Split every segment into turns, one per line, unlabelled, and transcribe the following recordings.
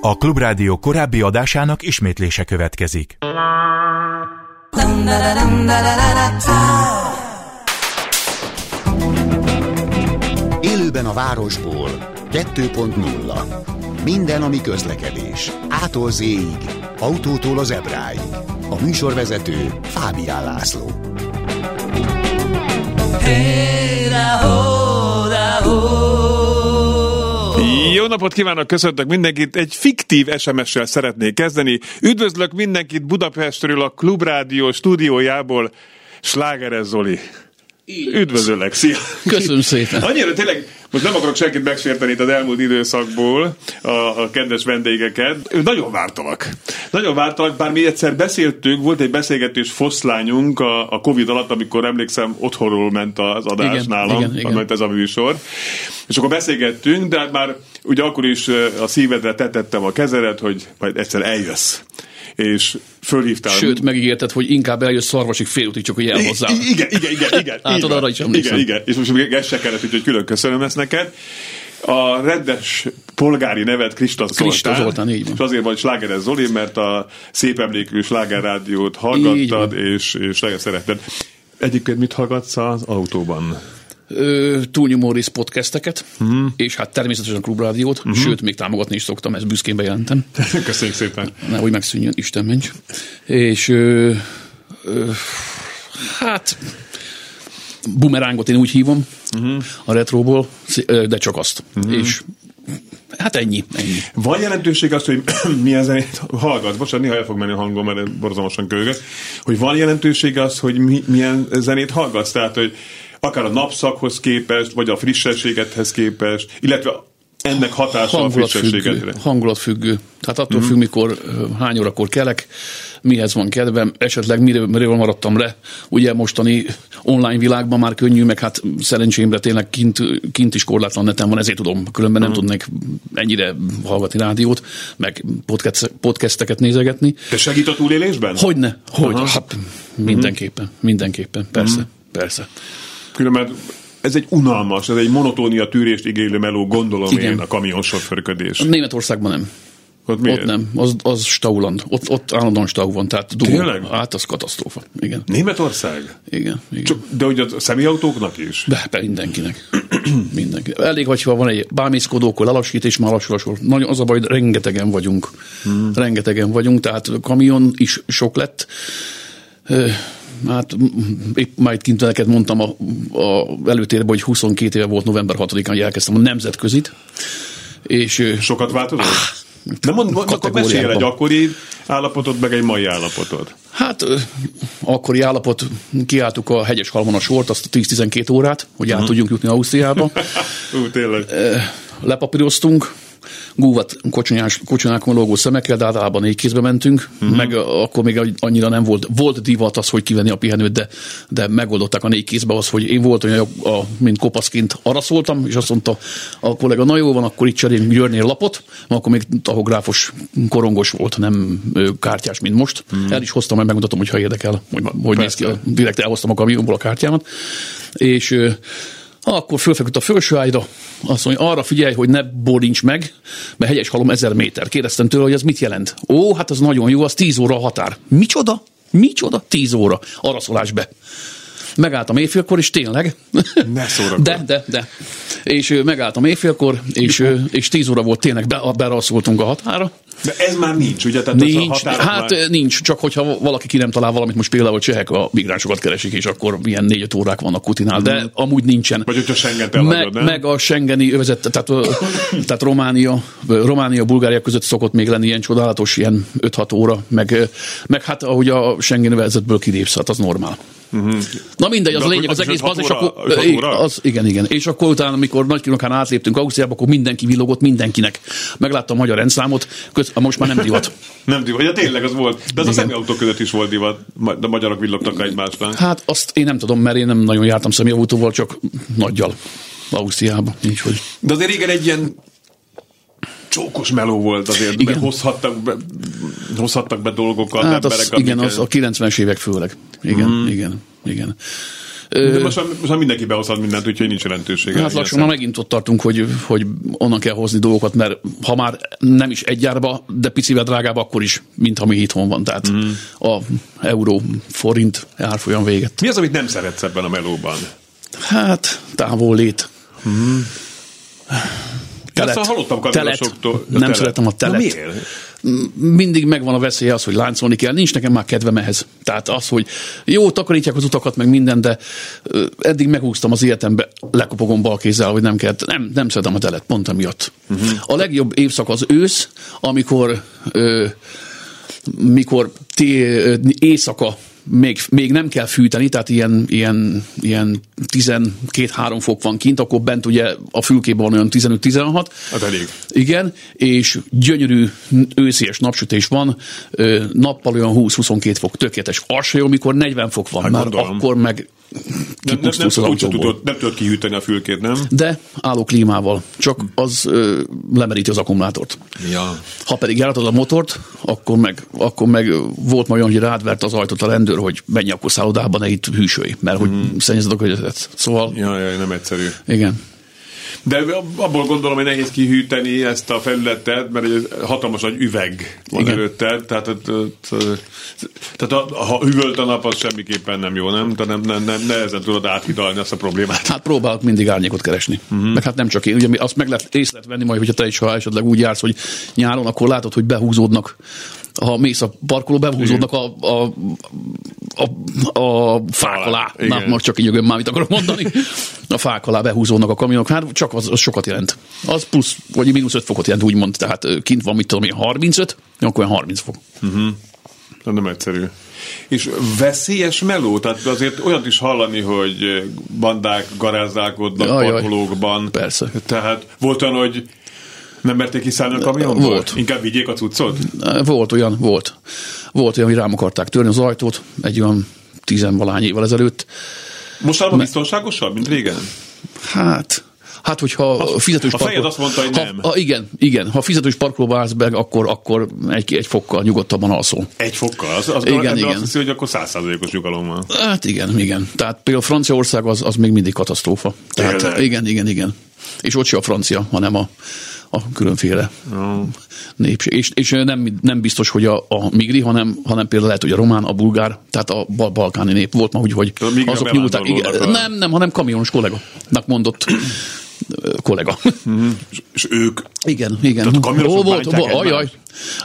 A Klubrádió korábbi adásának ismétlése következik.
Élőben a városból 2.0 Minden, ami közlekedés. Ától z autótól az ebráig. A műsorvezető Fábián László. Hey,
napot kívánok, köszöntök mindenkit. Egy fiktív SMS-sel szeretnék kezdeni. Üdvözlök mindenkit Budapestről a Klubrádió stúdiójából. Slágeres Zoli. Üdvözöllek, szia!
Köszönöm szépen!
Annyira tényleg, most nem akarok senkit megsérteni itt az elmúlt időszakból, a, a kedves vendégeket. Ő nagyon vártalak. Nagyon vártalak, bár mi egyszer beszéltünk, volt egy beszélgetés foszlányunk a, a Covid alatt, amikor emlékszem, otthonról ment az adás igen, nálam, igen, igen. ez a műsor. És akkor beszélgettünk, de hát már ugye akkor is a szívedre tetettem a kezedet, hogy majd egyszer eljössz és fölhívtál.
Sőt, megígérted, hogy inkább eljössz szarvasig félútig, csak hogy elhozzál.
Igen, igen, igen, igen.
Átad arra is emlékszem.
Igen, igen, és most még ez se kellett, úgyhogy külön köszönöm ezt neked. A rendes polgári nevet Krista Zoltán.
Zoltán, így van.
És azért vagy Slágeres Zoli, mert a szép emlékű slágerrádiót hallgattad, és, és nagyon szeretted. Egyébként mit hallgatsz az autóban?
Túlnyomó rész podcasteket, uh-huh. és hát természetesen a klubrádiót, uh-huh. sőt, még támogatni is szoktam, ezt büszkén bejelentem.
Köszönjük szépen.
Nehogy megszűnjön, Isten mencs. És ö, ö, hát bumerángot én úgy hívom uh-huh. a retróból, de csak azt. Uh-huh. És Hát ennyi, ennyi.
Van jelentőség az, hogy milyen zenét hallgatsz? Bocsánat, néha el fog menni a hangom, mert borzalmasan kölgök. Hogy van jelentőség az, hogy mi, milyen zenét hallgatsz? Tehát, hogy akár a napszakhoz képest, vagy a frissességethez képest, illetve ennek hatása a frissességedre.
Hangulatfüggő. Tehát attól mm-hmm. függ, mikor, hány órakor kelek, mihez van kedvem, esetleg mire, mire maradtam le. Ugye mostani online világban már könnyű, meg hát szerencsémre tényleg kint, kint is korlátlan netem van, ezért tudom, különben nem mm. tudnék ennyire hallgatni rádiót, meg podcast, podcasteket nézegetni.
Te segít a túlélésben?
Hogyne, hogy, hát mindenképpen, mindenképpen, persze, mm. persze.
Különben ez egy unalmas, ez egy monotónia tűrést igénylő meló, gondolom Igen. én, a kamionsofőrködés.
Németországban nem. Ott, ott nem, az, az Stauland. Ott, ott állandóan Stau van, tehát dugó. Tényleg? Hát az katasztrófa. Igen.
Németország?
Igen. igen.
Csak, de ugye a személyautóknak is?
De, be, mindenkinek. Mindenki. Elég, hogyha van egy bámészkodó, akkor lelassít, és már lassul, lassul. Nagyon az a baj, hogy rengetegen vagyunk. Hmm. Rengetegen vagyunk, tehát kamion is sok lett hát épp majd kint neked mondtam a, a előtérben, hogy 22 éve volt november 6-án, hogy elkezdtem a nemzetközit. És,
Sokat változott? Ah, de mond, mond akkor mesélj egy akkori állapotot, meg egy mai állapotot.
Hát akkori állapot, kiálltuk a hegyes halmon a sort, azt a 10-12 órát, hogy uh-huh. át mhm. tudjunk jutni Ausztriába.
Ú, tényleg.
Lepapíroztunk, gúvat kocsonyás, kocsonákon lógó szemekkel, de általában négy kézbe mentünk, uh-huh. meg akkor még annyira nem volt, volt divat az, hogy kivenni a pihenőt, de, de megoldották a négy kézbe az, hogy én voltam, a, a, mint kopaszként arra szóltam, és azt mondta a kollega, na jó van, akkor itt cserélünk Györnél lapot, akkor még tahográfos korongos volt, nem kártyás, mint most. Uh-huh. El is hoztam, majd megmutatom, hogy ha érdekel, hogy, hogy néz ki, direkt elhoztam a kamionból a kártyámat, és akkor fölfeküdt a felső ágyra, azt mondja, arra figyelj, hogy ne borincs meg, mert hegyes halom ezer méter. Kérdeztem tőle, hogy ez mit jelent. Ó, hát az nagyon jó, az 10 óra a határ. Micsoda? Micsoda? 10 óra. Araszolás be. Megálltam éjfélkor, és tényleg.
Ne
De, de, de. És megálltam éjfélkor, és, és 10 óra volt tényleg, be, beraszoltunk a határa.
De ez már nincs, ugye? Tehát
nincs, hát már... nincs, csak hogyha valaki ki nem talál valamit, most például csehek a migránsokat keresik, és akkor ilyen négy órák vannak Kutinál, de mm. amúgy nincsen.
Vagy hogyha Schengen
meg, nem? meg a Schengeni övezet, tehát, tehát Románia, Románia, Bulgária között szokott még lenni ilyen csodálatos, ilyen 5-6 óra, meg, meg hát ahogy a Schengen övezetből kilépsz, hát az normál. Uh-huh. Na mindegy, az a lényeg, az egész az, és akkor, az, igen, igen. És akkor utána, amikor Nagykinokán átléptünk Ausztriába, akkor mindenki villogott mindenkinek. Megláttam a magyar rendszámot, köz, most már nem divat.
nem divat, ja tényleg az volt. De az igen. a személyautó között is volt divat, de a magyarok villogtak egymásban.
Hát azt én nem tudom, mert én nem nagyon jártam személyautóval, csak nagyjal Ausztriába. Úgyhogy.
De azért régen egy ilyen csókos meló volt azért, igen. hozhattak be, hozhattak be dolgokat
hát emberek, az, Igen, az a 90-es évek főleg. Igen, mm. igen, igen.
De most, már- most már mindenki behozhat mindent, úgyhogy nincs jelentősége.
Hát lassan már megint ott tartunk, hogy, hogy onnan kell hozni dolgokat, mert ha már nem is egy árba, de picivel drágább, akkor is, mint ami itthon van. Tehát mm. a euró, forint árfolyam véget.
Mi az, amit nem szeretsz ebben a melóban?
Hát, távol lét.
Telet. Azt hallottam a
Nem
telet.
szeretem a telet.
Na miért?
mindig megvan a veszélye az, hogy láncolni kell. Nincs nekem már kedvem ehhez. Tehát az, hogy jó, takarítják az utakat, meg minden, de eddig meghúztam az életembe, lekopogom bal kézzel, hogy nem kell. Nem, nem szeretem a telet, pont emiatt. Uh-huh. A legjobb évszak az ősz, amikor ö, mikor té, éjszaka még, még nem kell fűteni, tehát ilyen, ilyen, ilyen 12-3 fok van kint, akkor bent ugye a fülkében van olyan 15-16.
Az elég.
Igen, és gyönyörű őszies napsütés van, nappal olyan 20-22 fok, tökéletes. Az se jó, mikor 40 fok van,
Hát
már
gondolom.
akkor meg
Nem, nem, nem, tudod, nem tudod kihűteni a fülkét, nem?
De álló klímával, csak az ö, lemeríti az akkumulátort.
Ja.
Ha pedig járatod a motort, akkor meg, akkor meg volt majd olyan, hogy rád vert az ajtót a rendőr, hogy menj akkor szállodába, ne itt hűsölj, mert hogy szennyezed a környezetet. Szóval,
Ja, ja, nem egyszerű.
igen.
De abból gondolom, hogy nehéz kihűteni ezt a felületet, mert egy hatalmas nagy üveg van
Igen.
előtted, tehát, tehát ha üvölt a nap, az semmiképpen nem jó, nem? Tehát nem, nem, nem nehezen tudod áthidalni azt a problémát.
Hát próbálok mindig árnyékot keresni. Uh-huh. Meg hát nem csak én, ugye azt meg lehet, észre lehet venni majd, hogyha te is, ha esetleg úgy jársz, hogy nyáron, akkor látod, hogy behúzódnak ha mész a parkoló, behúzódnak a, a, a, a fák alá. Na, most csak így jövök már, mit akarok mondani. A fák alá behúzódnak a kamionok. Hát csak az, az sokat jelent. Az plusz, vagy mínusz 5 fokot jelent, úgymond. Tehát kint van, mit tudom én, 35, akkor olyan 30 fok.
De nem egyszerű. És veszélyes meló, tehát azért olyat is hallani, hogy bandák garázdálkodnak parkolókban.
Persze.
Tehát volt olyan, hogy nem merték kiszállni a kamionból?
Volt.
Inkább vigyék a cuccot?
Volt olyan, volt. Volt olyan, hogy rám akarták törni az ajtót egy olyan tizenvalány évvel ezelőtt.
Mostanában biztonságosabb, mint régen?
Hát, hát hogyha a fizetős
a fejed azt mondta, hogy
ha,
nem.
Ha, igen, igen, ha fizetős parkolóba állsz be, akkor, akkor egy, egy fokkal nyugodtabban alszol.
Egy fokkal? Az, az
Igen,
igen,
igen.
azt hiszi, hogy akkor százszázalékos nyugalom van.
Hát igen, igen. Tehát például Franciaország az, az még mindig katasztrófa. Tehát,
Tényleg?
igen, igen, igen. És ott se a francia, hanem a, a különféle népség. És, és nem, nem biztos, hogy a, a migri, hanem, hanem például lehet, hogy a román, a bulgár, tehát a bal- balkáni nép volt ma úgy, hogy azok nyúltak. Igen, nem, nem, hanem kamionos kolléganak mondott kollega.
És, és ők
Igen, igen.
Tehát a kamionosok
Ó, volt, volt, ajaj,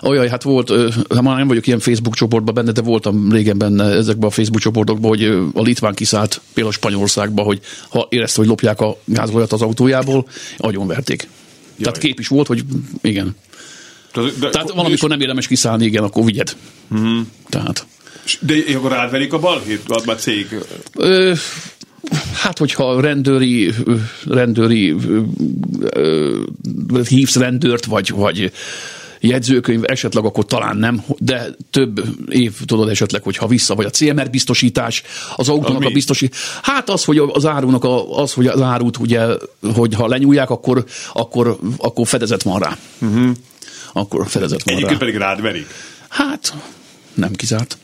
ajaj, hát volt, hát már nem vagyok ilyen Facebook csoportban benne, de voltam régen benne ezekben a Facebook csoportokban, hogy a litván kiszállt például Spanyolországba, hogy ha érezte, hogy lopják a gázolajat az autójából, agyonverték. Tehát kép is volt, hogy igen.
Tehát, de,
Tehát valamikor nem érdemes kiszállni, igen, akkor vigyed.
Mhm.
Tehát.
és- De akkor átverik a balhét, az már cég.
Ö, hát, hogyha rendőri, rendőri hívsz rendőrt, vagy, vagy jegyzőkönyv, esetleg akkor talán nem, de több év tudod esetleg, hogyha vissza, vagy a CMR biztosítás, az autónak
Ami?
a biztosítás. Hát az, hogy az árunak a, az, hogy az árut ugye, hogy ha lenyúlják, akkor, akkor, akkor fedezet van rá. Uh-huh. Akkor fedezet van
Egyébként
rá.
pedig rád verik.
Hát, nem kizárt.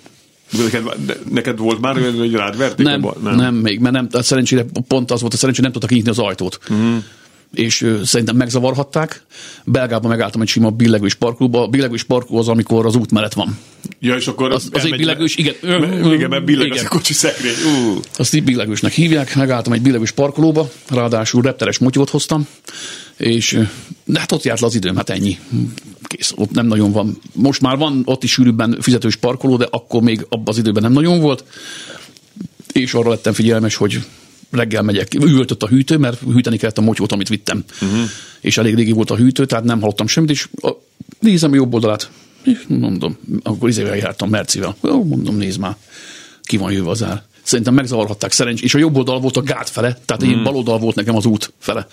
Neked, neked volt már, olyan, hogy rád verték?
Nem, nem, nem, még, mert nem, tehát szerencsére pont az volt, a szerencsére nem tudtak kinyitni az ajtót. Uh-huh. És ö, szerintem megzavarhatták. Belgában megálltam egy sima billegős parkolóba. A billegős parkoló az, amikor az út mellett van.
Ja, és akkor
Az- az egy billegős, igen.
Me- igen, mert billeg az
Igen.
a kocsi szekrény. Ú.
Azt így billegősnek hívják, megálltam egy billegős parkolóba, ráadásul repteres motyót hoztam, és de hát ott járt le az időm, hát ennyi. Kész, ott nem nagyon van. Most már van ott is sűrűbben fizetős parkoló, de akkor még abban az időben nem nagyon volt, és arra lettem figyelmes, hogy reggel megyek, üvöltött a hűtő, mert hűteni kellett a motyót, amit vittem. Uh-huh. És elég régi volt a hűtő, tehát nem hallottam semmit, és a, nézem a jobb oldalát, és mondom, akkor izével jártam, Mercivel. Jó, mondom, nézd már, ki van jövő az ár. Szerintem megzavarhatták szerencs, és a jobb oldal volt a gát fele, tehát mm. bal oldal volt nekem az út fele.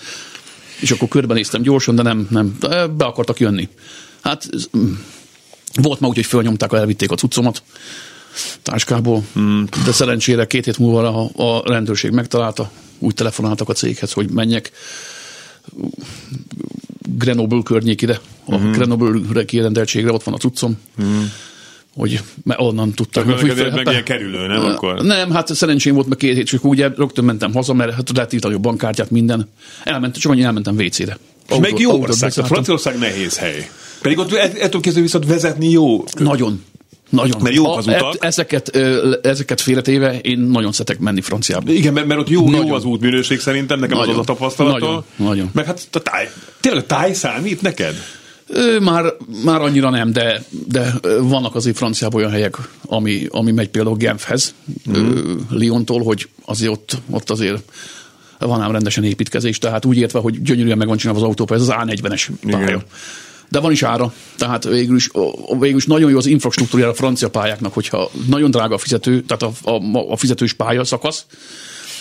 És akkor körbenéztem gyorsan, de nem, nem, be akartak jönni. Hát mm, volt ma úgy, hogy fölnyomták, elvitték a cuccomat táskából, mm. de szerencsére két hét múlva a, a rendőrség megtalálta, úgy telefonáltak a céghez, hogy menjek Grenoble környékére, a mm. Grenoble kirendeltségre, ott van a cuccom. Mm. Hogy onnan tudtak.
Meg, meg, meg, meg ilyen kerülő, nem akkor?
Nem, hát szerencsém volt meg két hét, csak ugye rögtön mentem haza, mert hát lehet írtani a bankkártyát, minden. Elmentem, csak annyi elmentem WC-re.
És meg jó ország, tehát Franciaország nehéz hely. Pedig ott ettől kezdve viszont vezetni jó.
Nagyon. Nagyon.
Mert jók az utak.
Ezeket, ezeket félretéve én nagyon szeretek menni franciába.
Igen, mert, mert ott jó, nagyon. jó az útminőség szerintem, nekem nagyon. az az a tapasztalatom.
Nagyon, nagyon.
Meg hát a táj, tényleg a táj számít neked?
Már, már annyira nem, de, de vannak azért franciában olyan helyek, ami, ami megy például Genfhez, mm. Lyontól, hogy azért ott, ott azért van ám rendesen építkezés, tehát úgy értve, hogy gyönyörűen meg van csinálva az autópálya, ez az A40-es pálya. De van is ára, tehát végül is, végül is nagyon jó az infrastruktúrája a francia pályáknak, hogyha nagyon drága a fizető, tehát a, a, a fizetős pálya szakasz,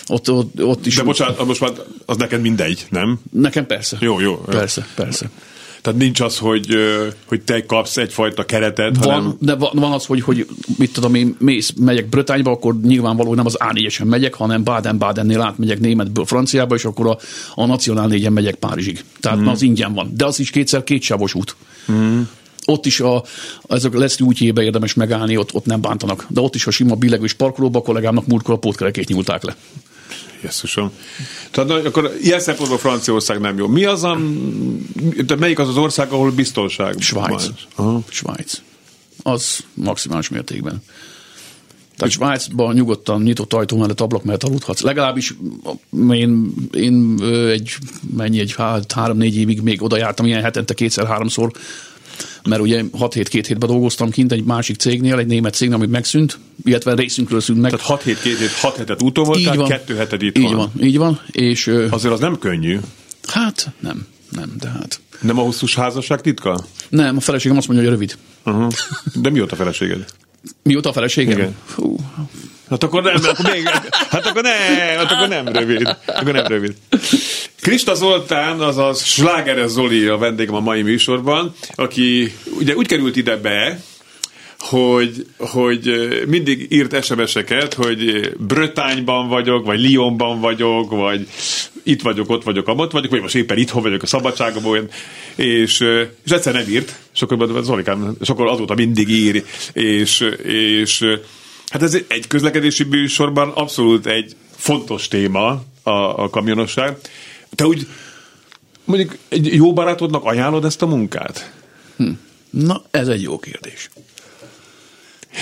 ott, ott, ott is...
De bocsánat, most már az neked mindegy, nem?
Nekem persze.
Jó, jó.
Persze, persze.
Tehát nincs az, hogy, hogy te kapsz egyfajta keretet,
van,
hanem...
De van, az, hogy, hogy mit tudom én, mész, megyek Brötányba, akkor nyilvánvaló nem az A4-esen megyek, hanem Baden-Badennél átmegyek németből Franciába, és akkor a, a Nacionál 4 megyek Párizsig. Tehát mm. az ingyen van. De az is kétszer kétsávos út. Mm ott is a, ezek a Leszti útjébe érdemes megállni, ott, ott nem bántanak. De ott is a sima billegős parkolóba a kollégámnak múltkor a pótkerekét nyúlták le.
Jesszusom. Tehát akkor ilyen szempontból Franciaország nem jó. Mi az a, de melyik az az ország, ahol biztonság
Svájc. Van? Svájc. Az maximális mértékben. Tehát Svájcban nyugodtan nyitott ajtó mellett ablak mellett aludhatsz. Legalábbis én, én egy, mennyi, egy három-négy évig még oda jártam, ilyen hetente kétszer-háromszor mert ugye 6 hét, két hétben dolgoztam kint egy másik cégnél, egy német cégnél, ami megszűnt, illetve részünkről szűnt meg.
Tehát 6 hét, két hét, 6 hetet úton voltál, van. 2 heted itt
így
van.
van. Így van, és...
Azért az nem könnyű.
Hát, nem, nem, de hát...
Nem a hosszús házasság titka?
Nem, a feleségem azt mondja, hogy rövid.
Uh-huh. De mióta a feleséged?
Mióta a feleségem? Igen. Hú.
Hát akkor nem, akkor még, hát akkor nem, hát akkor nem rövid. Akkor nem rövid. Krista Zoltán, azaz Slágeres Zoli a vendégem a mai műsorban, aki ugye úgy került ide be, hogy, hogy mindig írt SMS-eket, hogy Brötányban vagyok, vagy Lyonban vagyok, vagy itt vagyok, ott vagyok, amott vagyok, vagy most éppen itthon vagyok a szabadságomban, és, és egyszer nem írt, Zolikám, sokkal azóta mindig ír, és, és hát ez egy közlekedési műsorban abszolút egy fontos téma a, a kamionosság. Te úgy mondjuk egy jó barátodnak ajánlod ezt a munkát?
Hm. Na, ez egy jó kérdés.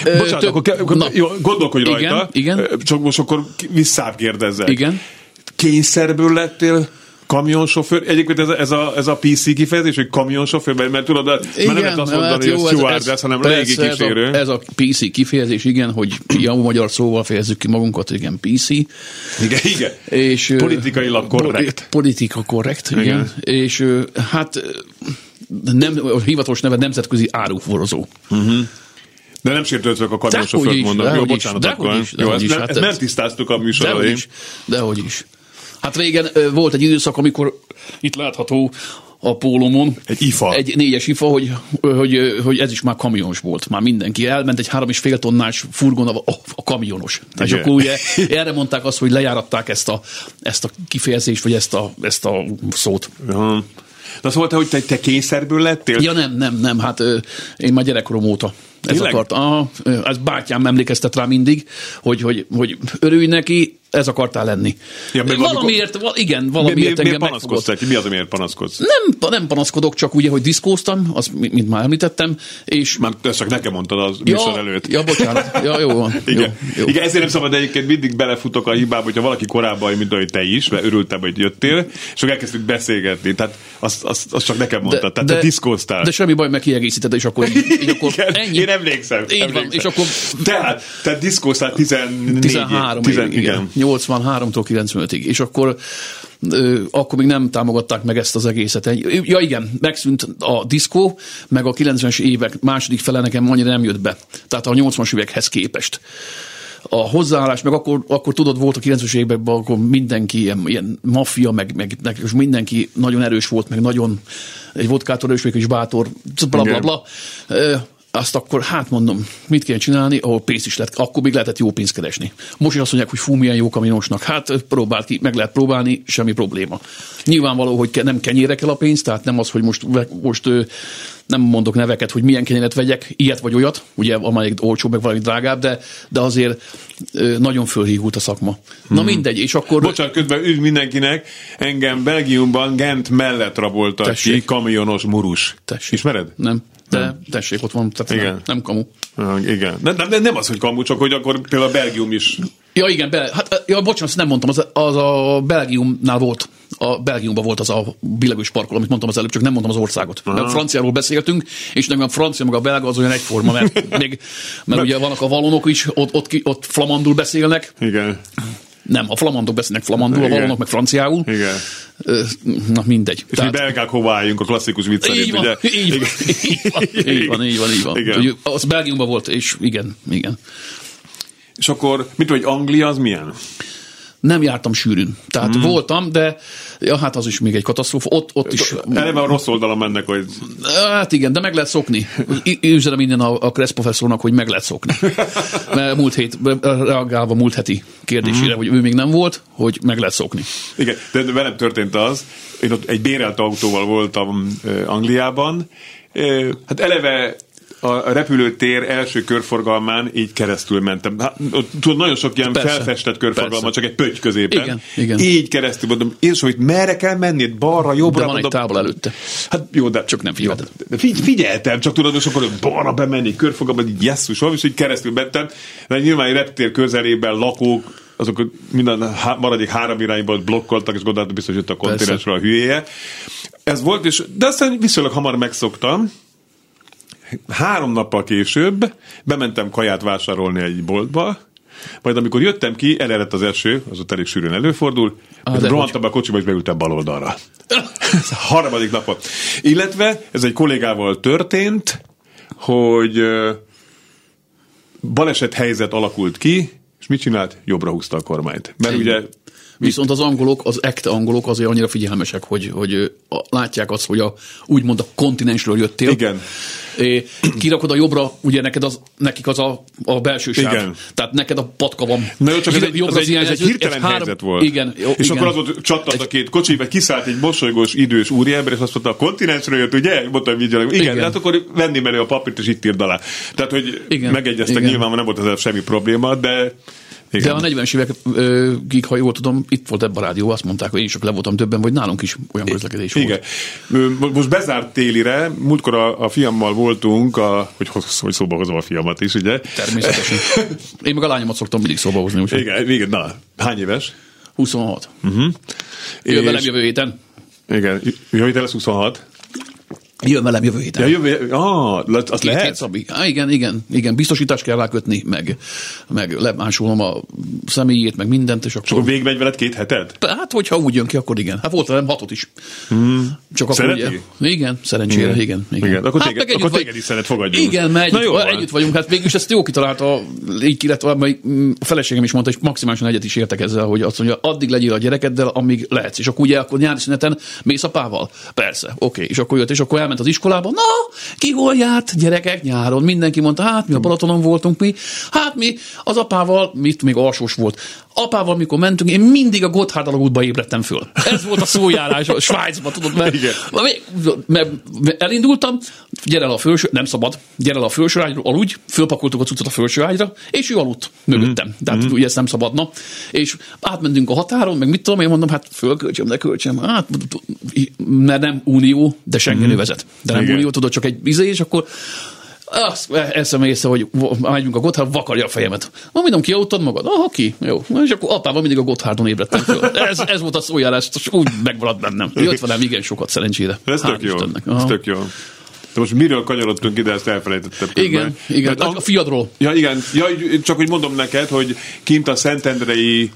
Bocsánat, Tök, akkor, akkor na, jó, gondolkodj
igen,
rajta.
Igen.
Csak most akkor visszább kérdezzek.
Igen.
Kényszerből lettél kamionsofőr, egyébként ez a, ez a, ez a PC kifejezés, hogy kamionsofőr, mert, mert tudod, igen, mert nem lehet azt mondani, hát hogy stewardess, hanem régi kísérő.
Ez a, ez a PC kifejezés, igen, hogy jó magyar szóval fejezzük ki magunkat, igen, PC. Igen,
igen. És, Politikailag korrekt.
Politika korrekt, igen. igen. És hát nem, a hivatalos neve nemzetközi áruforozó. Uh-huh.
De nem sértődtök a kamionsofőrt mondani. Jó, bocsánat,
de akkor. Is,
Jó, ezt, is, hát ezt nem tisztáztuk a műsor
Dehogy is, dehogy is. Hát régen volt egy időszak, amikor itt látható a pólomon.
Egy ifa.
Egy négyes ifa, hogy, hogy, hogy ez is már kamions volt. Már mindenki elment, egy három és fél tonnás furgon a, a kamionos. És akkor ugye erre mondták azt, hogy lejáratták ezt a, ezt a kifejezést, vagy ezt a, ezt a szót.
Uh-huh. De azt mondta, hogy te, te kényszerből lettél?
Ja nem, nem, nem, hát én már gyerekkorom óta ez akart. Aha, ez bátyám emlékeztet rá mindig, hogy, hogy, hogy örülj neki, ez akartál lenni. Ja, valamiért, val, igen, valamiért mi, mi,
engem miért panaszkodsz Mi az, amiért panaszkodsz?
Nem, nem panaszkodok, csak ugye, hogy diszkóztam, az, mint már említettem, és...
Már ezt csak nekem mondtad az ja, műsor előtt.
Ja, bocsánat. Ja, jó van.
igen. Jó, jó. igen, ezért nem szabad egyébként mindig belefutok a hibába, hogyha valaki korábban, mint ahogy te is, mert örültem, hogy jöttél, és akkor elkezdtük beszélgetni. Tehát azt, azt, azt csak nekem mondtad. De, Tehát de, te diszkóztál.
De semmi baj, meg kiegészíted, és akkor, így, akkor
igen, ennyi. Én emlékszem.
Így
emlékszem.
van, és akkor...
Tehát, tehát diszkóztál 14
13
10, igen.
igen. 83-tól 95-ig. És akkor akkor még nem támogatták meg ezt az egészet. Ja igen, megszűnt a diszkó, meg a 90-es évek második fele nekem annyira nem jött be. Tehát a 80-as évekhez képest a hozzáállás, meg akkor, akkor tudod, volt a 90-es években, akkor mindenki ilyen, ilyen maffia, meg, meg, meg és mindenki nagyon erős volt, meg nagyon egy vodkától erős, és bátor, bla bla bla azt akkor, hát mondom, mit kell csinálni, ahol pénzt is lehet, akkor még lehetett jó pénzt keresni. Most is azt mondják, hogy fú, milyen jó kamionosnak. Hát próbált ki, meg lehet próbálni, semmi probléma. Nyilvánvaló, hogy nem kenyére kell a pénz, tehát nem az, hogy most, most nem mondok neveket, hogy milyen kenyeret vegyek, ilyet vagy olyat, ugye amelyik olcsó, meg valami drágább, de, de azért nagyon fölhívult a szakma. Na
Hmm.
mindegy, és akkor...
Bocsánat, közben üdv mindenkinek. Engem Belgiumban Gent mellett raboltak
Tessék.
ki kamionos murus.
Tessék.
Ismered?
Nem, de tessék, ott van, tehát
Igen.
nem, nem kamu.
Igen. Nem, nem, nem az, hogy kamu, csak hogy akkor például Belgium is.
Ja, igen, be, hát, ja, bocsánat, ezt nem mondtam, az, az a Belgiumnál volt, a Belgiumban volt az a billegős parkoló, amit mondtam az előbb, csak nem mondtam az országot. Mert franciáról beszéltünk, és nekem a francia meg a belga az olyan egyforma, mert, még, mert ugye vannak a valonok is, ott, ott, ki- ott flamandul beszélnek,
Igen.
Nem, a flamandok beszélnek flamandul, a valonok meg franciául.
Igen.
Na mindegy.
És mi belgák hova álljunk a klasszikus vicc szerint,
így van,
ugye?
így van, így van, így van, így van, így van.
Igen.
Az Belgiumban volt, és igen, igen.
És akkor, mit vagy Anglia, az milyen?
Nem jártam sűrűn. Tehát mm. voltam, de ja, hát az is még egy katasztrófa. Ott, ott is
Eleve a rossz oldalon mennek, hogy
Hát igen, de meg lehet szokni. Üzenem innen a, a Kressz professzornak, hogy meg lehet szokni. Mert múlt hét, reagálva múlt heti kérdésére, hogy ő még nem volt, hogy meg lehet szokni.
Igen, de velem történt az, én ott egy bérelt autóval voltam Angliában, hát eleve a repülőtér első körforgalmán így keresztül mentem. Hát, tudod, nagyon sok ilyen
Persze.
felfestett körforgalma,
Persze.
csak egy pötty középen.
Igen, igen.
Így keresztül mondom, én hogy merre kell menni, balra, jobbra.
De van egy
mondom,
távol előtte.
Hát jó, de
Csak nem figyelted.
Jó, de figy- figyeltem, csak tudod, és akkor balra bemenni, körfogalma, így jesszus, és így keresztül mentem, de nyilván egy reptér közelében lakók, azok minden há- maradék három irányból blokkoltak, és gondoltam biztos, hogy jött a kontinensről a hülyéje. Ez volt, és, de aztán viszonylag hamar megszoktam. Három nappal később bementem kaját vásárolni egy boltba, majd amikor jöttem ki, elerett az eső, az ott elég sűrűn előfordul,
Ah,
rohantam be a kocsiba, és beültem bal oldalra. Ez a harmadik napon. Illetve ez egy kollégával történt, hogy baleset helyzet alakult ki, és mit csinált? Jobbra húzta a kormányt. Mert ugye
Viszont az angolok, az ekte angolok azért annyira figyelmesek, hogy, hogy látják azt, hogy a, úgymond a kontinensről jöttél.
Igen.
É, kirakod a jobbra, ugye neked az, nekik az a, a belső sáv.
Igen.
Tehát neked a patka van.
Na jó, csak ez egy,
jobbra
ez egy, ez egy hirtelen
három-
helyzet volt.
Igen. Jó,
és
igen.
akkor az volt, csattant a két kocsi, vagy kiszállt egy mosolygós, idős úriember, és azt mondta, a kontinensről jött, ugye? Mondta, hogy igen, igen, hát akkor venném elő a papírt, és itt írd alá. Tehát, hogy
Igen,
megegyeztek,
igen.
nyilván nem volt ezzel semmi probléma, de igen.
De a 40-es évekig, ha jól tudom, itt volt ebben a rádió, azt mondták, hogy én is le voltam többen, hogy nálunk is olyan közlekedés
Igen.
volt.
Most bezárt télire, múltkor a, a fiammal voltunk, a, hogy, hogy szóba hozom a fiamat is, ugye?
Természetesen. Én meg a lányomat szoktam mindig szóba hozni, úgyhogy
Igen, igen, na, hány éves?
26.
Uh-huh.
Jön velem jövő héten.
Igen, jövő héten lesz 26.
Jön velem jövő héten.
Ja, jövő, ah, le-
Két
lehet?
hét Szabi. Á, igen, igen, igen, biztosítást kell rákötni, meg, meg lemásolom a személyét, meg mindent, és
Akkor
akkor...
végigmegy veled két heted?
Hát, hogyha úgy jön ki, akkor igen. Hát volt velem hatot is. Hmm. Csak akkor
Szereti?
ugye, igen, szerencsére, igen. igen, igen.
Igen, akkor
hát,
téged- akkor
együtt
téged is szeret fogadjunk.
Igen, mert
Na
együtt,
jó
együtt vagyunk. Hát végül is ezt jó kitalálta, így mm, a feleségem is mondta, hogy maximálisan egyet is értek ezzel, hogy azt mondja, addig legyél a gyerekeddel, amíg lehetsz. És akkor ugye akkor nyári szüneten mész apával? Persze, oké. És akkor jött, és akkor elment az iskolába. Na, ki hol járt, gyerekek, nyáron? Mindenki mondta, hát mi a Balatonon voltunk mi. Hát mi az apával, mit még alsós volt. Apával, mikor mentünk, én mindig a Gotthard alagútba ébredtem föl. Ez volt a szójárás a Svájcban, tudod, mert, mert, mert elindultam, gyere el a felső, nem szabad, gyere el a felső ágyról, aludj, fölpakoltuk a cuccot a felső ágyra, és ő aludt mögöttem. Mm. Tehát ugye ezt nem szabadna. És átmentünk a határon, meg mit tudom, én mondom, hát fölköltsem, de költsem. Hát, mert nem unió, de Schengen mm. vezet. De nem
Igen.
unió, tudod, csak egy izé, és akkor azt eszem észre, hogy megyünk a Gotthard, vakarja a fejemet. Ma mondom, ki aluttad magad? Aha, ki? Jó. És akkor apával mindig a Gotthardon ébredtem föl. Ez, ez volt a szójárás, és úgy megmaradt bennem. Jött velem igen sokat szerencsére.
Ez
Hál'
tök jó. Ez tök jó. De most miről kanyarodtunk ide, ezt elfelejtettem.
Igen, igen.
Mert
A fiadról.
Ja, igen. Ja, csak hogy mondom neked, hogy kint a Szentendrei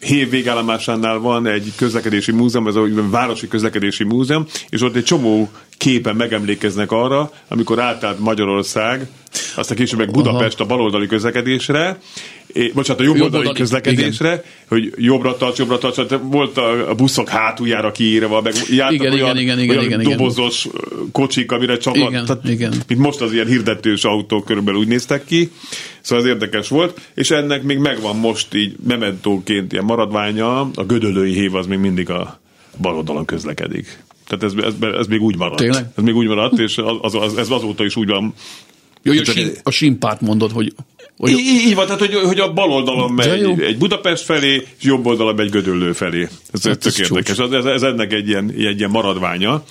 hév végállomásánál van egy közlekedési múzeum, ez a városi közlekedési múzeum, és ott egy csomó képen megemlékeznek arra, amikor átállt Magyarország, aztán később meg Budapest a baloldali közlekedésre, é, bocsánat, a jobboldali
Jobboldali,
közlekedésre, hogy jobbra tarts, jobbra tarts, tehát volt a, a buszok hátuljára kiírva, meg jártak
Igen,
olyan,
igen, igen, igen,
olyan
igen, igen.
dobozos kocsik, amire csak
Igen,
tehát,
igen.
mint most az ilyen hirdetős autók körülbelül úgy néztek ki, szóval az érdekes volt, és ennek még megvan most így mementóként ilyen maradványa, a gödölői hév az még mindig a bal oldalon közlekedik. Tehát ez, ez, ez még úgy maradt.
Tényleg?
Ez még úgy maradt, és az, az, ez azóta is úgy van.
Jó, a, sim, a simpárt mondod, hogy, hogy
Így, így van, tehát hogy, hogy a bal oldalon megy egy Budapest felé, és jobb oldalon megy Gödöllő felé. Ez,
Hát
tök
ez
érdekes. Ez, ez ennek egy ilyen, egy ilyen maradványa.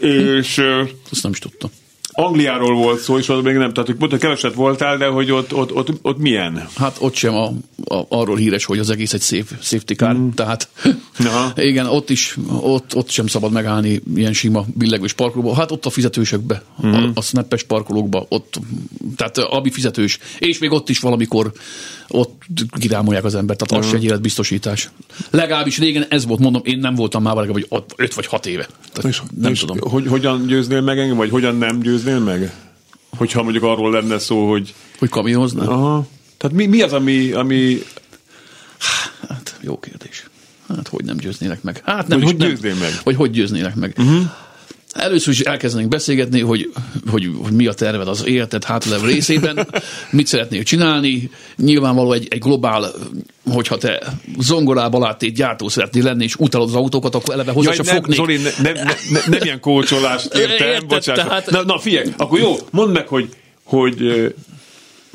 És
azt nem is tudtam.
Angliáról volt szó, és ott még nem, tehát hogy keveset voltál, de hogy ott, ott, ott, ott milyen?
Hát ott sem a, a, arról híres, hogy az egész egy safe, safety car, mm. tehát
Aha.
igen, ott is, ott, ott sem szabad megállni ilyen sima billegős parkolóba. Hát ott a fizetősekbe, mm. a, a snappes parkolókba, ott, tehát ami fizetős, és még ott is valamikor ott kirámolják az embert, tehát az se egy életbiztosítás. Legalábbis régen ez volt, mondom, én nem voltam már legalább, hogy 5 vagy 6 éve. Tehát
És,
nem
és
tudom.
Hogy, hogyan győznél meg engem, vagy hogyan nem győznél meg? Hogyha mondjuk arról lenne szó, hogy...
Hogy kamioznál?
Aha. Tehát mi, mi az, ami, ami
Hát, jó kérdés. Hát, hogy nem győznélek meg? Hát nem
Hogy
is,
hogy győznél meg?
Vagy hogy győznélek meg? Uh-huh. Először is elkezdenénk beszélgetni, hogy, hogy, hogy mi a terved az életed hátlevő részében, mit szeretnél csinálni. Nyilvánvaló egy, egy globál, hogyha te zongorába láttét gyártó szeretnél lenni, és utalod az autókat, akkor eleve hozzá
Jaj,
se
nem,
fognék.
Zoli, ne, ne, ne, ne, nem ilyen kócsolást értem,
Érted,
bocsáss.
tehát-
Na, na figyelj, akkor jó, mondd meg, hogy, hogy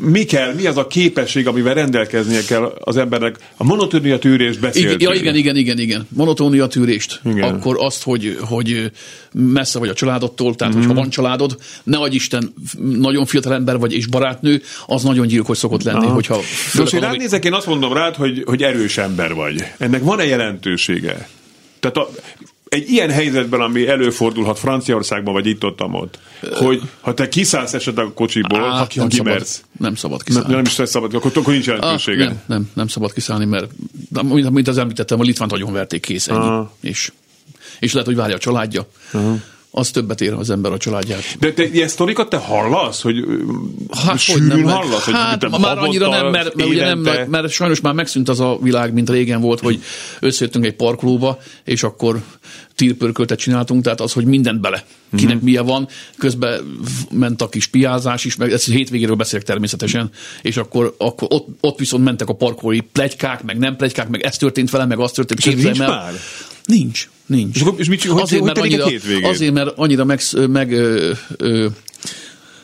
mi kell, mi az a képesség, amivel rendelkeznie kell az embernek. A monotónia tűrés
Igen,
beszéltünk.
ja, igen, igen, igen, igen. Monotónia tűrést.
Igen.
Akkor azt, hogy, hogy messze vagy a családodtól, tehát mm. hogyha van családod, ne adj Isten, nagyon fiatal ember vagy és barátnő, az nagyon gyilkos szokott lenni, Aha. hogyha
most én rád
valami-
nézek, én azt mondom rád, hogy, hogy erős ember vagy. Ennek van-e jelentősége? Tehát a, egy ilyen helyzetben, ami előfordulhat Franciaországban, vagy itt ott, ott hogy ha te kiszállsz esetleg a kocsiból,
Á,
ha, ki-
nem, szabad,
kimersz,
nem szabad
nem,
kiszállni.
nem is lesz szabad, akkor, akkor nincs jelentősége.
nem, nem, nem szabad kiszállni, mert mint, mint az említettem, a Litvánt nagyon verték kész ennyi.
Aha.
És, és lehet, hogy várja a családja. Az többet ér az ember a családját.
De te ilyen sztorikat te hallasz? Hogy hát,
Hát, hogy
sűrűn
nem, mert-
hallasz? Hogy
hát,
te
már annyira nem, mert, mert, ugye nem,
évente?
mert sajnos már megszűnt az a világ, mint régen volt, hogy összejöttünk egy parkolóba, és akkor tírpörköltet csináltunk, tehát az, hogy mindent bele. Kinek
Mhm.
milyen van, közben ment a kis piázás is, meg ezt hétvégéről beszélek természetesen, és akkor, akkor ott, ott viszont mentek a parkolói plegykák, meg nem plegykák, meg ez történt velem, meg az történt.
És ez nincs már?
Nincs, nincs.
És és mit hogy- hogy
mert annyira,
hétvégén?
azért, mert annyira meg, meg ö, ö,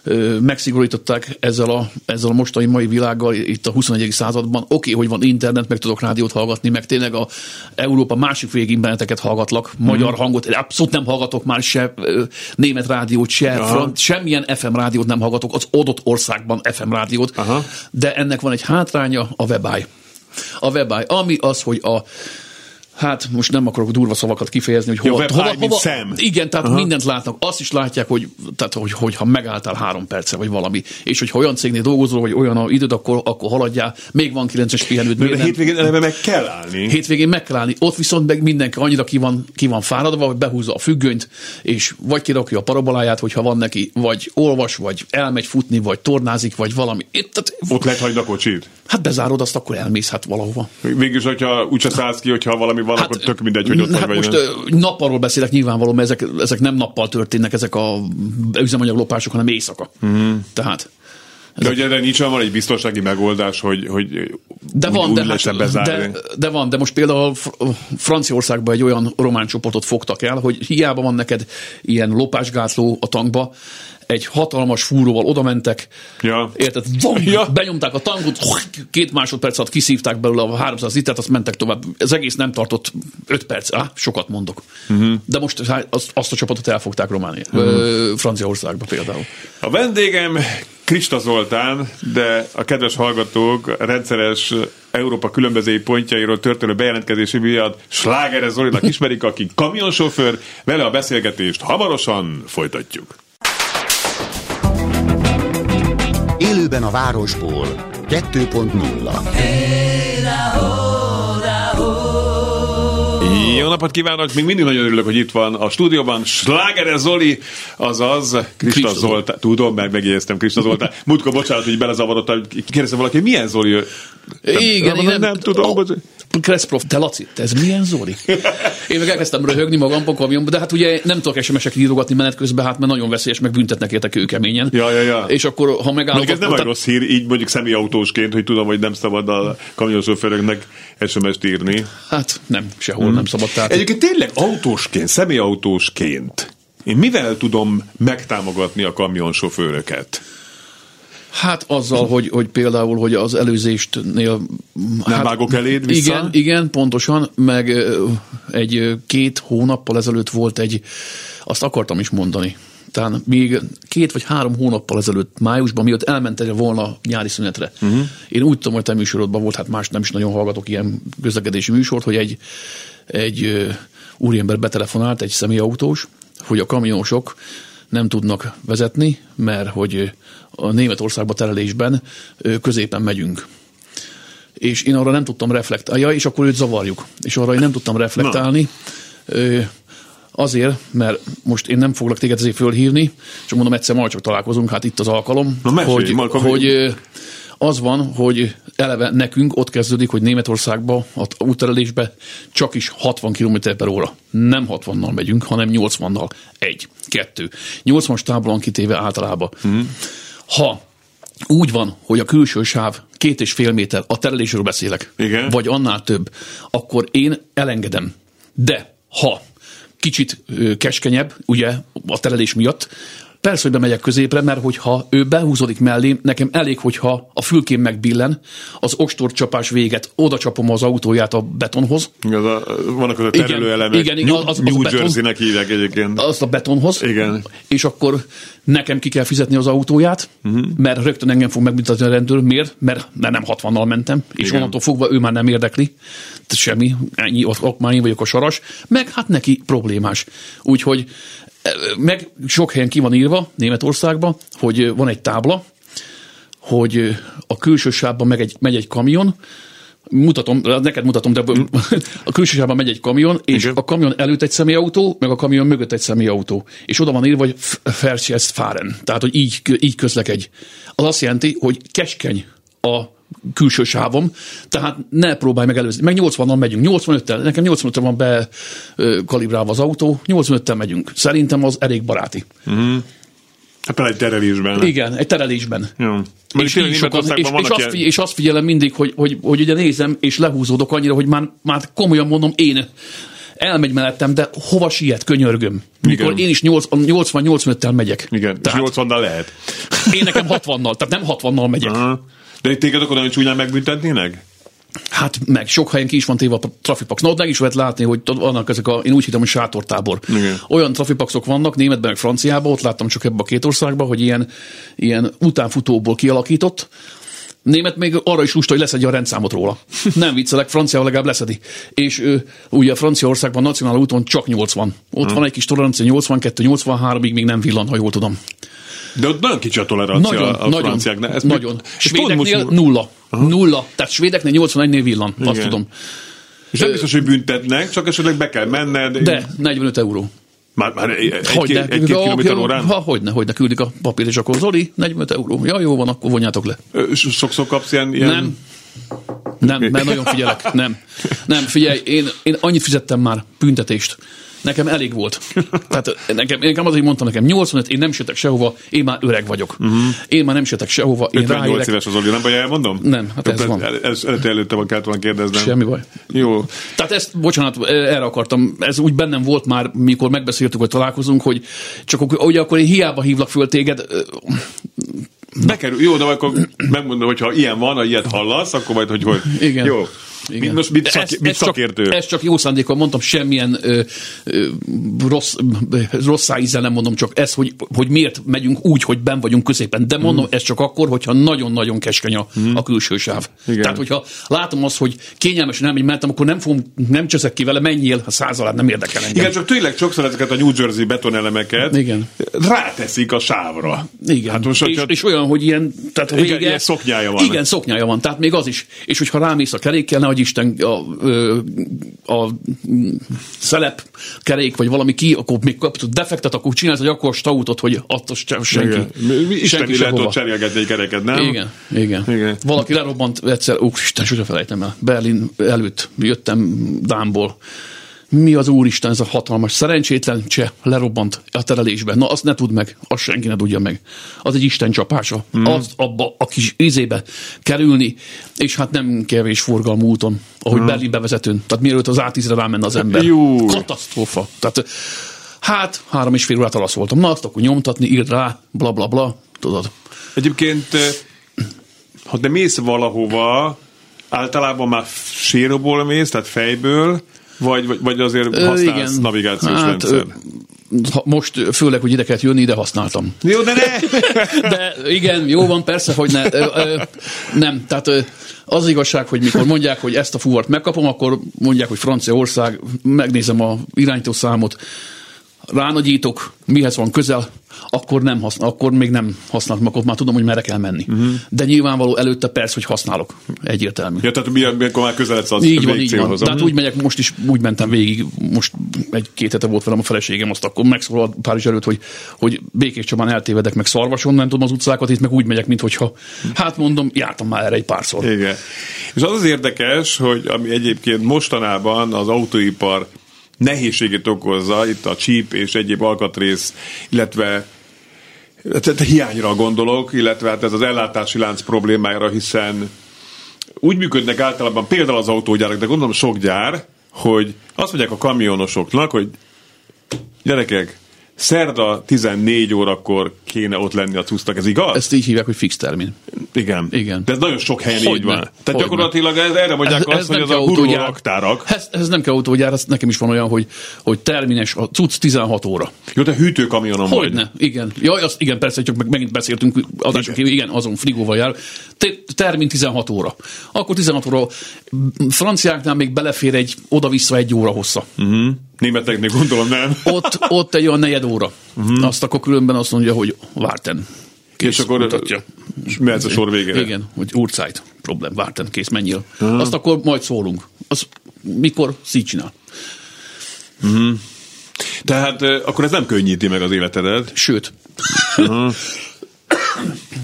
ö, megszigorították ezzel a, ezzel a mostani mai világgal itt a 21. században. Oké, okay, hogy van internet, meg tudok rádiót hallgatni, meg tényleg a Európa másik végén benneteket hallgatlak, magyar
Mhm.
hangot, abszolút nem hallgatok már se német rádiót, se front, semmilyen FM rádiót nem hallgatok, az adott országban FM rádiót,
Aha.
de ennek van egy hátránya, a webáj. A webáj, ami az, hogy a Hát most nem akarok durva szavakat kifejezni, hogy hova,
webáj,
hova, hova
szem.
igen, tehát Aha. mindent látnak. Azt is látják, hogy, tehát, hogy, hogy ha megálltál három perce, vagy valami, és hogyha olyan cégnél dolgozol, vagy olyan a időd, akkor, akkor haladjál. Még van kilences pihenőd.
A
nem?
hétvégén eleve meg kell állni.
Hétvégén meg kell állni. Ott viszont meg mindenki annyira ki van, ki van fáradva, hogy behúzza a függönyt, és vagy kirakja a paraboláját, hogyha van neki, vagy olvas, vagy elmegy futni, vagy tornázik, vagy valami. Itt, tehát,
Ott lehet hagyni a kocsit.
hát bezárod azt, akkor elmész hát valahova.
Végülis, hogyha úgyse szállsz ki, hogyha valami van, akkor tök mindegy, hogy ott
hát
vagy. vagy
most ö, nappalról beszélek nyilvánvaló, mert ezek, ezek nem nappal történnek, ezek a üzemanyaglopások, hanem éjszaka. Mm. Tehát
De ugye erre nincs van egy biztonsági megoldás, hogy, hogy
de van,
úgy
de, hát,
bezárni.
de, de van, de most például Fr- Franciaországban egy olyan román csoportot fogtak el, hogy hiába van neked ilyen lopásgátló a tankba, egy hatalmas fúróval oda mentek,
Ja.
érted, vom,
Ja.
benyomták a tankot, két másodperc alatt kiszívták belőle a 300 litert, azt mentek tovább. Ez egész nem tartott 5 perc, á, sokat mondok. Uh-huh. De most hát, azt, azt a csapatot elfogták Románia, uh-huh. Franciaországba például.
A vendégem Krista Zoltán, de a kedves hallgatók rendszeres Európa különböző pontjairól történő bejelentkezési miatt Slágeres Zolinak ismerik, aki kamionsofőr, vele a beszélgetést hamarosan folytatjuk.
Élőben a városból 2.0
Jó napot kívánok! Még mindig nagyon örülök, hogy itt van a stúdióban Slágeres Zoli, azaz Krista Zoltán. Tudom, meg megjegyeztem Krista Zoltán. Múltkor bocsánat, hogy belezavarodtam, kérdeztem valaki, milyen Zoli?
Igen,
nem,
igen.
nem tudom.
Ó,
bocsánat.
Kresszprof, te Laci, te ez milyen Zoli? Én meg elkezdtem röhögni magamban kamionban, de hát ugye nem tudok SMS-eket írogatni menet közben, hát mert nagyon veszélyes, meg büntetnek érte kőkeményen.
Ja, ja, ja.
És akkor, ha megállok...
Mondjuk ez nem egy rossz hír, így mondjuk személyautósként, hogy tudom, hogy nem szabad a kamionsofőröknek SMS-t írni.
Hát nem, sehol nem szabad. Tehát
Egyébként tényleg autósként, személyautósként én mivel tudom megtámogatni a kamionsofőröket?
Hát azzal, hogy, hogy például, hogy az előzéstnél...
Nem vágok eléd vissza?
Igen, igen, pontosan, meg egy két hónappal ezelőtt volt egy, azt akartam is mondani, talán még két vagy három hónappal ezelőtt, májusban, miatt elmentél volna nyári szünetre. Uh-huh. Én úgy tudom, hogy te műsorodban volt, hát más nem is nagyon hallgatok ilyen közlekedési műsort, hogy egy, egy úriember betelefonált, egy személyautós, hogy a kamionosok nem tudnak vezetni, mert hogy a Németországba terelésben középen megyünk. És én arra nem tudtam reflektálni, ja, és akkor őt zavarjuk. És arra én nem tudtam reflektálni, ö, azért, mert most én nem foglak téged ezért fölhívni, csak mondom, egyszer majd csak találkozunk, hát itt az alkalom,
Na, mesélj,
hogy,
Malka,
hogy az van, hogy eleve nekünk ott kezdődik, hogy Németországba, az útterelésbe csak is 60 km per óra. Nem 60-nal megyünk, hanem 80-nal. Egy, kettő. 80-as táblon kitéve általában. Mm. Ha úgy van, hogy a külső sáv két és fél méter, a terelésről beszélek,
Igen.
vagy annál több, akkor én elengedem. De ha kicsit keskenyebb, ugye, a terelés miatt, persze, hogy bemegyek középre, mert hogyha ő behúzódik mellém, nekem elég, hogyha a fülkém megbillen, az ostorcsapás véget, oda csapom az autóját a betonhoz,
Igaz, a, vannak az a
Igen,
terelőelemek.
igen, igen, az- az a
New
beton.
Jersey-nek hívják egyébként.
azt a betonhoz,
Igen.
és akkor nekem ki kell fizetni az autóját, uh-huh. mert rögtön engem fog megbüntetni a rendőr. Miért? Mert, mert nem 60-nal mentem, és
Igen.
onnantól fogva ő már nem érdekli. Tehát semmi, ennyi, ott, ott már én vagyok a saras, meg hát neki problémás. Úgyhogy meg sok helyen ki van írva Németországban, hogy eh, van egy tábla, hogy eh, a külső sávban meg egy, megy egy kamion, mutatom, neked mutatom, de a külső sávban megy egy kamion, és
Igen.
a kamion előtt egy személyautó, meg a kamion mögött egy személyautó. És oda van írva, hogy Verkehrs fahren, tehát, hogy így, így közlekedj. Az azt jelenti, hogy keskeny a külső sávom, tehát ne próbálj meg előzni. Meg 80-nal megyünk, 85-tel, nekem 85-tel van bekalibrálva az autó, 85-tel megyünk. Szerintem az elég baráti.
Hát például egy terelésben.
Igen, egy terelésben.
Mondjuk
És, így sokan, és, és, azt figyel, és azt figyelem mindig, hogy, hogy, hogy ugye nézem, és lehúzódok annyira, hogy már, már komolyan mondom, én elmegy mellettem, de hova siet, könyörgöm. Mikor
Igen.
én is 80-85-tel megyek.
Igen,
Tehát
és 80 lehet.
én nekem 60-nal, tehát nem 60-nal megyek.
Aha. De téged akkor nagyon csúnyán megbüntetnének?
Hát meg sok helyen ki is van téve a trafipax. Na ott meg is lehet látni, hogy vannak ezek a, én úgy hittem, hogy sátortábor.
Igen.
Olyan trafipaxok vannak, németben, meg franciában, ott láttam csak ebbe a két országban, hogy ilyen, ilyen utánfutóból kialakított, Német még arra is lusta, hogy leszedje a rendszámot róla. Nem viccelek, franciával legalább leszedi. És ő, ugye Franciaországban nacionál úton csak 80. Ott van egy kis tolerancia, 82, 83-ig még nem villan, ha jól tudom.
De ott nagyon kicsi a tolerancia
Nagyon,
a
nagyon,
franciáknál. Ezt
nagyon. Svédeknél
most-
nulla. Nulla. Tehát svédeknél 81-nél villan, azt
Igen.
tudom.
És nem biztos, hogy büntetnek, csak esetleg be kell menned.
De 45 euró.
Már, már egy, egy,
Hogyne.
egy, egy-két kilométer órán?
Ha, hogyne, hogyne, küldik a papír, és akkor Zoli, 45 euró. Ja, jó van, akkor vonjátok le.
Sokszor kapsz ilyen... ilyen...
Nem. Nem, mert nagyon figyelek. Nem. Nem, figyelj, én, én annyit fizettem már büntetést. Nekem elég volt. Tehát nekem, nekem azért mondtam nekem, 85, én nem sétek sehova, én már öreg vagyok. Uh-huh. Én már nem sétek sehova, én
58
ráérek.
éves az Oli, nem baj, elmondom?
Nem, hát ez van.
Ez, ez előtte, van, kellett volna kérdeznem.
Semmi baj.
Jó.
Tehát ezt, bocsánat, erre akartam, ez úgy bennem volt már, mikor megbeszéltük, hogy találkozunk, hogy csak ugye akkor én hiába hívlak föl téged,
Bekerül, jó, de akkor megmondom, hogy ha ilyen van, ha ilyet hallasz, akkor majd, hogy hogy.
Igen.
Jó.
Igen.
Most mit, szak,
ez,
mit
ez
szakértő?
Csak, ez csak jó szándékkal mondtam, semmilyen ö, ö, rossz, rossz ízzel nem mondom, csak ez, hogy, hogy miért megyünk úgy, hogy ben vagyunk középen. De mondom, ez csak akkor, hogyha nagyon-nagyon keskeny a, a külső sáv.
Igen.
Tehát, hogyha látom azt, hogy kényelmesen elmegy mellettem, akkor nem fogom, nem cseszek ki vele, menjél, a százalát nem érdekel engem.
Igen, csak tényleg sokszor ezeket a New Jersey betonelemeket
Igen.
ráteszik a sávra.
Igen.
Hát most,
és, és olyan, hogy ilyen, tehát a
Igen,
vége,
ilyen szoknyája van.
Igen, szoknyája van, tehát még az is. És hogyha rámész a kerékkel, nagyisten a, ö, a szelep kerék, vagy valami ki, akkor még kapott defektet, akkor csinálsz egy akkor stautot, hogy attól senki.
Igen. Mi- mi- Isten
senki
lehet ott cserélgetni egy kereket, nem?
Igen, igen,
Igen.
igen. Valaki lerobbant egyszer, ó, Isten, sose felejtem el. Berlin előtt jöttem Dámból. Mi az úristen, ez a hatalmas szerencsétlen cseh lerobbant a terelésbe. Na, azt ne tudd meg, azt senki ne tudja meg. Az egy Isten csapása. Mm. Az abba a kis izébe kerülni, és hát nem kevés forgalmú úton, ahogy mm. Berlin bevezetőn. Tehát mielőtt az A10-re rámenne az ember.
Jú.
Katasztrófa. Tehát hát három és fél órát alasz voltam. Na, azt akkor nyomtatni, írd rá, bla bla bla, tudod.
Egyébként, ha te mész valahova, általában már séróból mész, tehát fejből, vagy, vagy, vagy azért használsz navigációs
hát,
rendszer?
most főleg, hogy ide kellett jönni, ide használtam.
Jó, de ne!
De igen, jó van, persze, hogy ne. Nem, tehát az igazság, hogy mikor mondják, hogy ezt a fuvart megkapom, akkor mondják, hogy Franciaország, megnézem a irányítószámot, ránagyítok, mihez van közel, akkor, nem használ, akkor még nem használom, akkor már tudom, hogy merre kell menni. Uh-huh. De nyilvánvaló előtte persze, hogy használok. Egyértelmű.
Ja, tehát milyen, mikor már közeledsz az
Így van, így van. Tehát úgy megyek, most is úgy mentem végig, most egy-két hete volt velem a feleségem, azt akkor megszólalt Párizs előtt, hogy, hogy Békés Csabán eltévedek, meg szarvason, nem tudom az utcákat, itt meg úgy megyek, mintha, hát mondom, jártam már erre egy párszor.
Igen. És az az érdekes, hogy ami egyébként mostanában az autóipar nehézségét okozza, itt a csíp és egyéb alkatrész, illetve tehát hiányra gondolok, illetve hát ez az ellátási lánc problémájára, hiszen úgy működnek általában például az autógyárak, de gondolom sok gyár, hogy azt mondják a kamionosoknak, hogy gyerekek, szerda 14 órakor kéne ott lenni a cusztak, ez igaz?
Ezt így hívják, hogy fix termin.
Igen.
Igen.
De ez nagyon sok helyen így
Hogyne,
van. Tehát
hogyne.
gyakorlatilag ez, erre mondják azt, hogy az a guruló raktárak.
Ez, ez nem kell autógyár, ez nekem is van olyan, hogy, hogy termines, a cucc 16 óra.
Jó, te hűtőkamionon.
Hogyne, igen. Jaj, azt, igen, persze, csak meg, megint beszéltünk adások kívül, igen, azon frigóval jár. Te- Termin 16 óra. Akkor 16 óra, franciáknál még belefér egy oda-vissza egy óra hossza.
Uh-huh. Németeknél gondolom nem.
Ott, ott egy olyan negyed óra. Uh-huh. Azt akkor különben azt mondja, hogy várten. Kész,
És akkor
mutatja.
mehetsz a sor végére.
Igen, hogy úrcájt, problem, várten, kész, menjél. Uh-huh. Azt akkor majd szólunk. Az mikor szígy csinál.
Tehát eh, akkor ez nem könnyíti meg az életedet.
Sőt.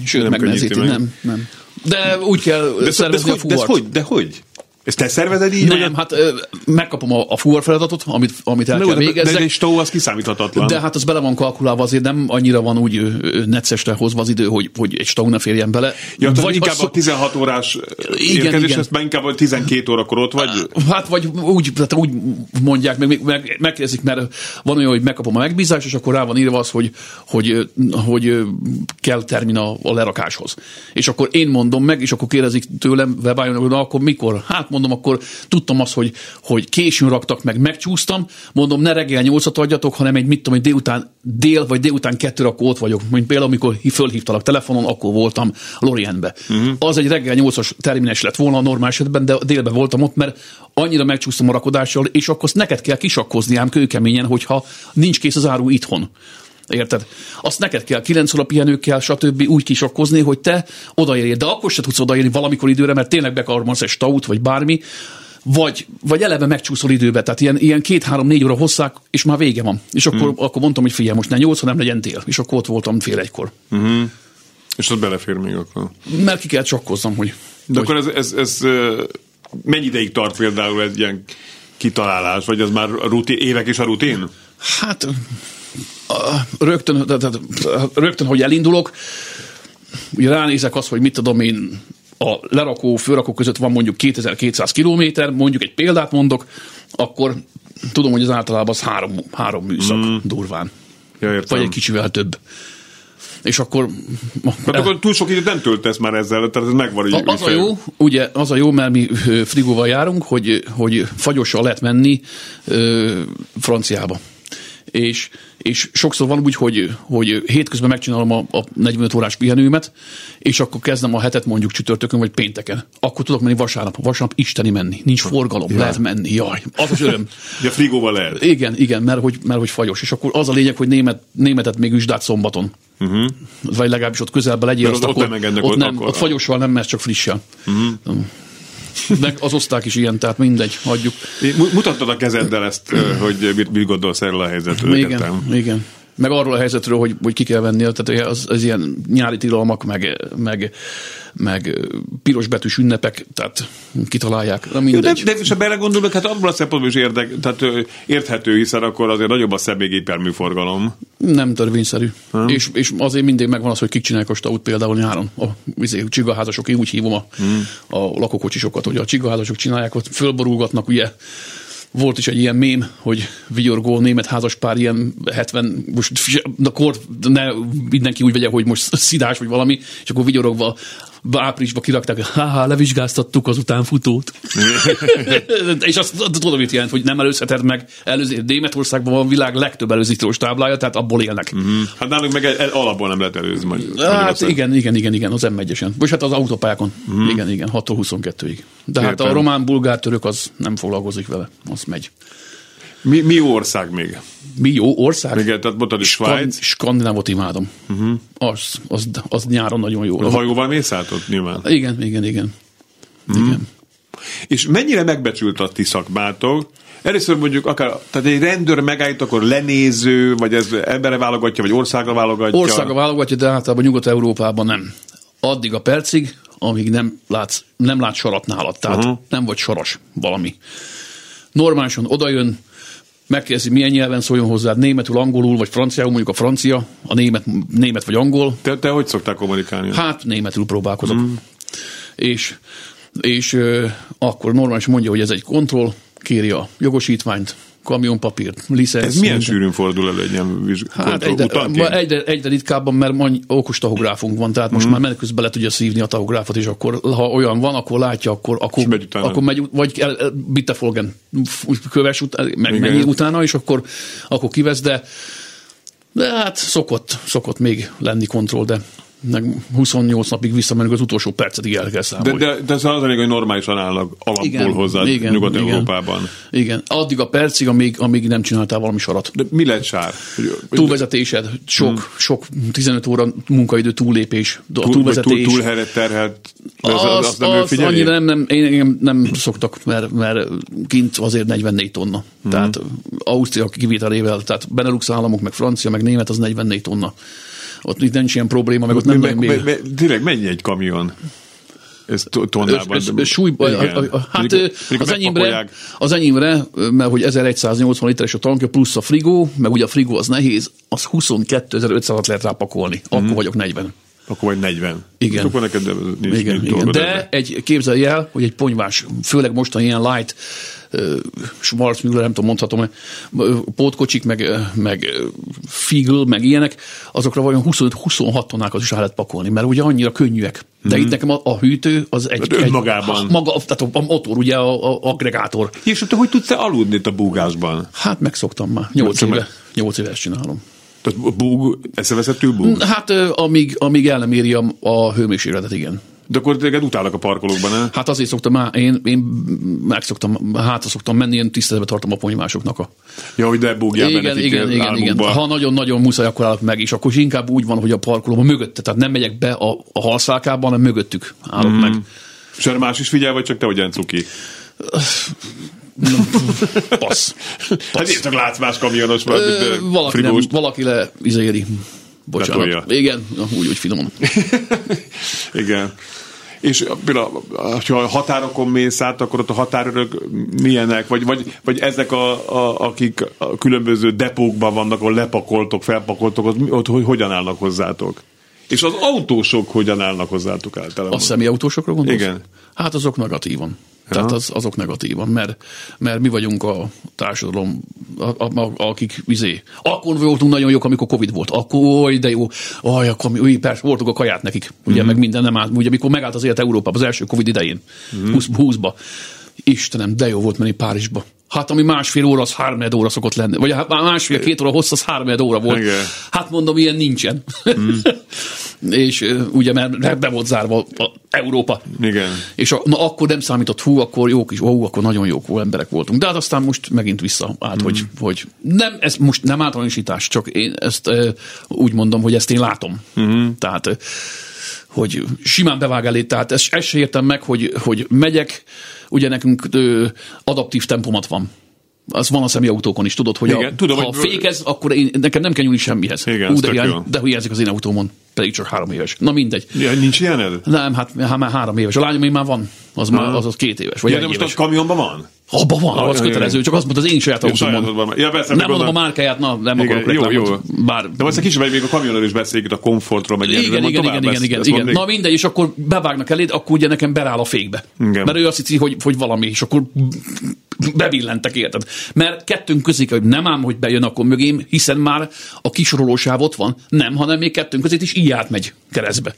Sőt,
Nem
megnehezíti.
meg.
Nem, nem. De úgy kell
De, de,
szervezni
hogy,
a
de, ez
fuvart.
hogy? De hogy? Ezt te szervezed így?
Nem, hát ö, megkapom a, a fuvar feladatot, amit, amit el
de,
kell végezzek.
de egy stó az kiszámíthatatlan.
De hát az bele van kalkulálva, azért nem annyira van úgy neccesre hozva az idő, hogy, hogy egy stau ne férjen bele.
ja,
Vagy
inkább
ha
a 16 órás
Igen,
érkezés,
igen.
ezt már inkább a 12 órakor ott vagy.
Hát vagy úgy, tehát úgy mondják, meg, meg megkérdezik, mert van olyan, hogy megkapom a megbízást, és akkor rá van írva az, hogy, hogy, hogy, kell termin a, a lerakáshoz. És akkor én mondom meg, és akkor kérdezik tőlem, webájon, na, akkor mikor? Hát mondom, akkor tudtam azt, hogy, hogy későn raktak meg, megcsúsztam, mondom, ne reggel nyolcat adjatok, hanem egy, mit tudom, hogy délután dél, vagy délután kettőre, akkor ott vagyok. Mint például, amikor fölhívtalak telefonon, akkor voltam Lorientbe. Uh-huh. Az egy reggel nyolcas termines lett volna a normál esetben, de délben voltam ott, mert annyira megcsúsztam a rakodással, és akkor azt neked kell kisakkozni ám kőkeményen, hogyha nincs kész az áru itthon. Érted? Azt neked kell, 9 óra pihenőkkel, stb. úgy kisakkozni, hogy te odaérjél. De akkor se tudsz odaérni valamikor időre, mert tényleg bekarmansz egy staut, vagy bármi, vagy, vagy eleve megcsúszol időbe, tehát ilyen, ilyen két-három-négy óra hosszák, és már vége van. És akkor, hmm. akkor mondtam, hogy figyelj, most ne nyolc, hanem legyen tél. És akkor ott voltam fél egykor.
És az belefér még akkor.
Mert ki kell csakkoznom, hogy...
De
hogy
akkor ez, ez, ez mennyi ideig tart például egy ilyen kitalálás, vagy ez már a rutin, évek és a rutin?
Hát rögtön, tehát, rögtön, hogy elindulok, ugye ránézek azt, hogy mit tudom én, a lerakó, főrakó között van mondjuk 2200 kilométer, mondjuk egy példát mondok, akkor tudom, hogy az általában az három, három műszak mm. durván.
Ja, értem.
Vagy egy kicsivel több. És akkor...
Hát akkor túl sok időt nem töltesz már ezzel, tehát ez megvan.
A- Az a jó, ugye, az a jó, mert mi frigóval járunk, hogy, hogy fagyossal lehet menni ö, franciába. És, és sokszor van úgy, hogy, hogy hétközben megcsinálom a, a 45 órás pihenőmet, és akkor kezdem a hetet mondjuk csütörtökön vagy pénteken. Akkor tudok menni vasárnap. Vasárnap isteni menni. Nincs forgalom, ja. lehet menni. Jaj, az az öröm.
Ugye frigóval lehet.
Igen, igen, mert hogy, mert hogy fagyos. És akkor az a lényeg, hogy német, németet még üsdát szombaton. Uh-huh. Vagy legalábbis ott közelben legyél.
Mert
azt
ott-
akkor,
nem engednek
ott, nem,
akkor.
ott fagyossal nem, mert csak frissel. Uh-huh. Meg az oszták is ilyen, tehát mindegy, hagyjuk.
Mu- Mutattad a kezeddel ezt, hogy mit, mit gondolsz erről a helyzetről.
Igen,
értem.
igen. Meg arról a helyzetről, hogy, hogy ki kell venni, tehát az, az ilyen nyári tilalmak, meg, meg, meg pirosbetűs ünnepek, tehát kitalálják. Na
Jó,
mindegy.
De, de és ha belegondolok, hát abból a szempontból is érdek, tehát, érthető, hiszen akkor azért nagyobb a személygéperműforgalom.
Nem törvényszerű. És, és azért mindig megvan az, hogy kik csinálják a staut például nyáron. A izé, csigaházasok, én úgy hívom a,
Hmm.
a lakókocsisokat, hogy a csigaházasok csinálják, ott fölborulgatnak, ugye volt is egy ilyen mém, hogy vigyorgó német házaspár ilyen 70, most na kor, ne mindenki úgy vegye, hogy most szidás vagy valami, és akkor vigyorogva áprilisba kirakták, haha, levizsgáztattuk az utánfutót. és azt tudom, mit jelent, hogy nem előzheted meg előzni. Németországban van világ legtöbb előzítős táblája, tehát abból élnek. Mm.
Hát nálunk meg el, el, alapból nem lehet előzni. Majd,
Hát igen, igen, igen, igen, az M1-esen. Vagy hát az autópályákon. Mm. Igen, igen, 6-tól 22-ig. De hát
Értem.
a román, bulgár, török az nem foglalkozik vele, az megy.
Mi, mi ország még?
Mi jó ország?
Igen, tehát mondtad
Skan-
Svájc.
Skandinávot imádom. Uh-huh. Az, az, az nyáron nagyon jó.
A hajóval mész át ott nyilván.
Igen, igen, igen. igen.
És mennyire megbecsült a ti szakmátok? Először mondjuk akár, tehát egy rendőr megállít, akkor lenéző, vagy ez emberre válogatja, vagy országra válogatja.
Országa válogatja, de általában Nyugat-Európában nem. Addig a percig, amíg nem látsz, nem látsz sarat nálad. Tehát uh-huh. nem vagy saras valami. Normálisan odajön, megkérdezi, milyen nyelven szóljon hozzád, németül, angolul, vagy franciául, mondjuk a francia, a német, német vagy angol,
Te, te hogy szoktál kommunikálni?
Hát németül próbálkozok. Mm. És, és ö, akkor normálisan mondja, hogy ez egy kontroll, kéri a jogosítványt, kamionpapírt, licensz.
ez milyen sűrűn fordul elő egy ilyen
Hát egyre,
utanként?
ma egyre, egyre ritkábban, mert annyi okos tahográfunk van, tehát most mm. már menet közben le tudja szívni a tahográfot, és akkor, ha olyan van, akkor látja, akkor, akkor,
És megy utána.
akkor megy, vagy el- el- bitte folgen, f- köves után, meg
Igen.
mennyi utána, és akkor, akkor kivesz, de, de hát szokott, szokott még lenni kontroll, de meg 28 napig visszamenünk, az utolsó percetig el kell
De,
számolni.
de, de ez az lényeg, hogy normálisan állnak alapból hozzá Nyugat-Európában.
Igen, igen. Addig a percig, amíg, amíg nem csináltál valami sarat.
De mi lett sár?
Túlvezetésed, sok, hmm. sok 15 óra munkaidő túllépés, a
túl,
túlvezetés.
túl, túl helyre terhelt, de az, az, nem ő
az
figyeli?
annyira nem, nem, én, én nem szoktak, mert, mert kint azért 44 tonna. Hmm. Tehát Ausztria kivételével, tehát Benelux államok, meg Francia, meg Német, az 44 tonna. Ott itt nincs ilyen probléma, meg ott nem
meg,
nagyon
meg, tényleg mennyi egy kamion? Ez to- tonnában.
Ez- ez súlyba,
Igen.
a, a, a, hát az enyémre, az enyémre, mert hogy 1180 literes a tankja, plusz a frigó, meg ugye a frigó az nehéz, az 22.500-at lehet rápakolni. Akkor vagyok 40.
Akkor vagy 40.
Igen.
Akkor neked nincs,
Igen,
nincs
igen. De
ebben.
egy, képzelj el, hogy egy ponyvás, főleg mostan ilyen light, Schwarzmüller, nem tudom, mondhatom, pótkocsik, meg, meg ö, Figel, meg ilyenek, azokra vajon 25-26 tonnákat is el lehet pakolni, mert ugye annyira könnyűek. De itt nekem a, a hűtő az egy...
Hát önmagában.
Egy, maga, tehát a motor, ugye a, a aggregátor.
És te hogy tudsz te aludni itt a búgásban?
Hát megszoktam már, 8
Csak
éve.
meg-
8 éve ezt csinálom.
Tehát búg, eszeveszettül búg?
Hát amíg, amíg el nem éri a, a hőmérsékletet, igen.
De akkor téged utálnak a parkolókban, ne?
Hát azért szoktam, már, én, én megszoktam, hátra szoktam menni, én tiszteletbe tartom a ponyvásoknak a...
Ja, hogy de búgjál
igen, igen, igen, igen. Ha nagyon-nagyon muszáj, akkor állok meg, és akkor is inkább úgy van, hogy a parkolóban mögötte, tehát nem megyek be a, a halszálkába, hanem mögöttük állok mm. meg.
És erre más is figyel, vagy csak te olyan cuki?
Passz.
Hát én csak látsz más kamionos, vagy
valaki, nem, valaki le izéri. Bocsánat. Igen, úgy, úgy finoman.
Igen. És például, ha a határokon mész át, akkor ott a határőrök milyenek, vagy, vagy, vagy ezek, a, a, akik a különböző depókban vannak, ahol lepakoltok, felpakoltok, ott, ott hogy, hogyan állnak hozzátok? És az autósok hogyan állnak hozzátok általában?
A személyautósokra gondolsz?
Igen.
Hát azok negatívan. Tehát az, azok negatívan, mert, mert mi vagyunk a társadalom, a, a, a, akik izé. Akkor voltunk nagyon jók, amikor Covid volt. Akkor, oly, de jó. Aj, akkor mi, új, persze, voltunk a kaját nekik. Ugye, mm-hmm. meg minden nem állt. Ugye, amikor megállt az élet Európában, az első Covid idején, mm-hmm. 20, 20-ba. Istenem, de jó volt menni Párizsba. Hát ami másfél óra, az három óra szokott lenni. Vagy hát másfél-két óra hossz, az három óra volt.
Igen.
Hát mondom, ilyen nincsen. Mm. és ugye, mert be volt zárva a Európa.
Igen.
És a, na, akkor nem számított, hú, akkor jók is, hú, akkor nagyon jók emberek voltunk. De hát aztán most megint vissza át, mm. hogy, hogy nem, ez most nem általánosítás, csak én ezt úgy mondom, hogy ezt én látom. Mm. Tehát hogy simán bevág elé, tehát ezt, ezt se értem meg, hogy, hogy megyek, ugye nekünk ö, adaptív tempomat van. Az van a személyautókon is, tudod, hogy
Igen,
a,
tudom,
ha
hogy-
fékez, akkor én, nekem nem kell nyúlni semmihez.
Igen,
Ú, de, hiány, de hiányzik az én autómon, pedig csak három éves. Na mindegy.
Ja, nincs ilyened?
Nem, hát, hát már három éves. A lányom már van, az már az, az két éves, vagy
Ja, de most
éves.
a kamionban van?
Abba van, az
ja,
kötelező, csak azt mondta, az én saját
Jó, sajátodban. Ja, persze,
Nem mondom a márkáját, na, nem
Igen,
akarok
jó, jó.
reklámot. Bár
De most egy kicsit még a kamionról is beszéljük itt a komfortról, meg
igen, igen, igen, igen, igen, igen.
még.
Na mindegy, és akkor bevágnak eléd, akkor ugye nekem beráll a fékbe.
Igen.
Mert ő azt hiszi, hogy, hogy valami, és akkor bebillentek, érted? Mert kettőnk közé, hogy nem ám, hogy bejön akkor mögém, hiszen már a kisorolósáv ott van. Nem, hanem még kettőnk közé is így átmegy keresztbe.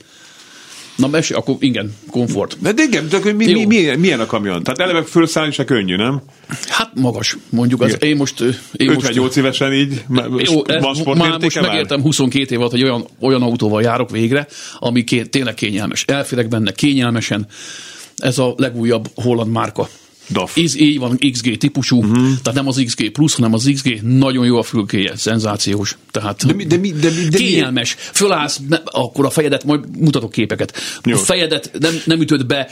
Na, mesi, akkor igen, komfort.
De, de igen, de mi, mi, milyen, milyen a kamion? Tehát eleve fölszállni se könnyű, nem?
Hát magas, mondjuk. Az, én most... Én most
58 évesen így,
Jó,
van
már most megértem 22 év alatt, hogy olyan, olyan autóval járok végre, ami ké, tényleg kényelmes. Elférek benne kényelmesen. Ez a legújabb holland márka.
DAF.
Iz, így van, XG típusú, uh-huh. tehát nem az XG plusz, hanem az XG, nagyon jó a fülkéje, szenzációs. Tehát
De mi- de mi- de mi- de
kényelmes. Fölállsz, ne, akkor a fejedet, majd mutatok képeket.
Jó.
A fejedet nem, nem ütöd be,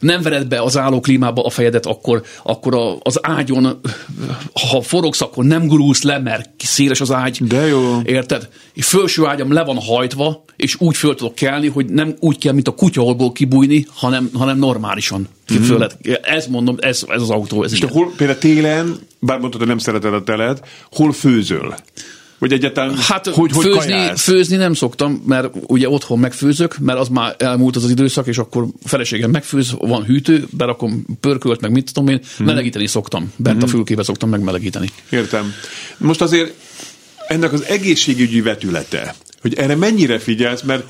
nem vered be az állóklímába a fejedet, akkor, akkor a, az ágyon, ha forogsz, akkor nem gurulsz le, mert széles az ágy.
De jó.
Érted? Fölső ágyam le van hajtva, és úgy föl tudok kelni, hogy nem úgy kell, mint a kutyaholból kibújni, hanem, hanem normálisan. Mm. Föl lehet. Ez mondom, ez, ez az autó, ez
És te hol, például télen, bár mondtad, hogy nem szereted a teled, hol főzöl? Vagy egyáltalán,
Hát
hogy, hogy
főzni,
kajálsz?
főzni nem szoktam, mert ugye otthon megfőzök, mert az már elmúlt az az időszak, és akkor feleségem megfőz, van hűtő, berakom pörkölt, meg mit tudom én,
Mhm.
melegíteni szoktam. Bent a fülkébe szoktam megmelegíteni.
Értem. Most azért ennek az egészségügyi vetülete, hogy erre mennyire figyelsz, mert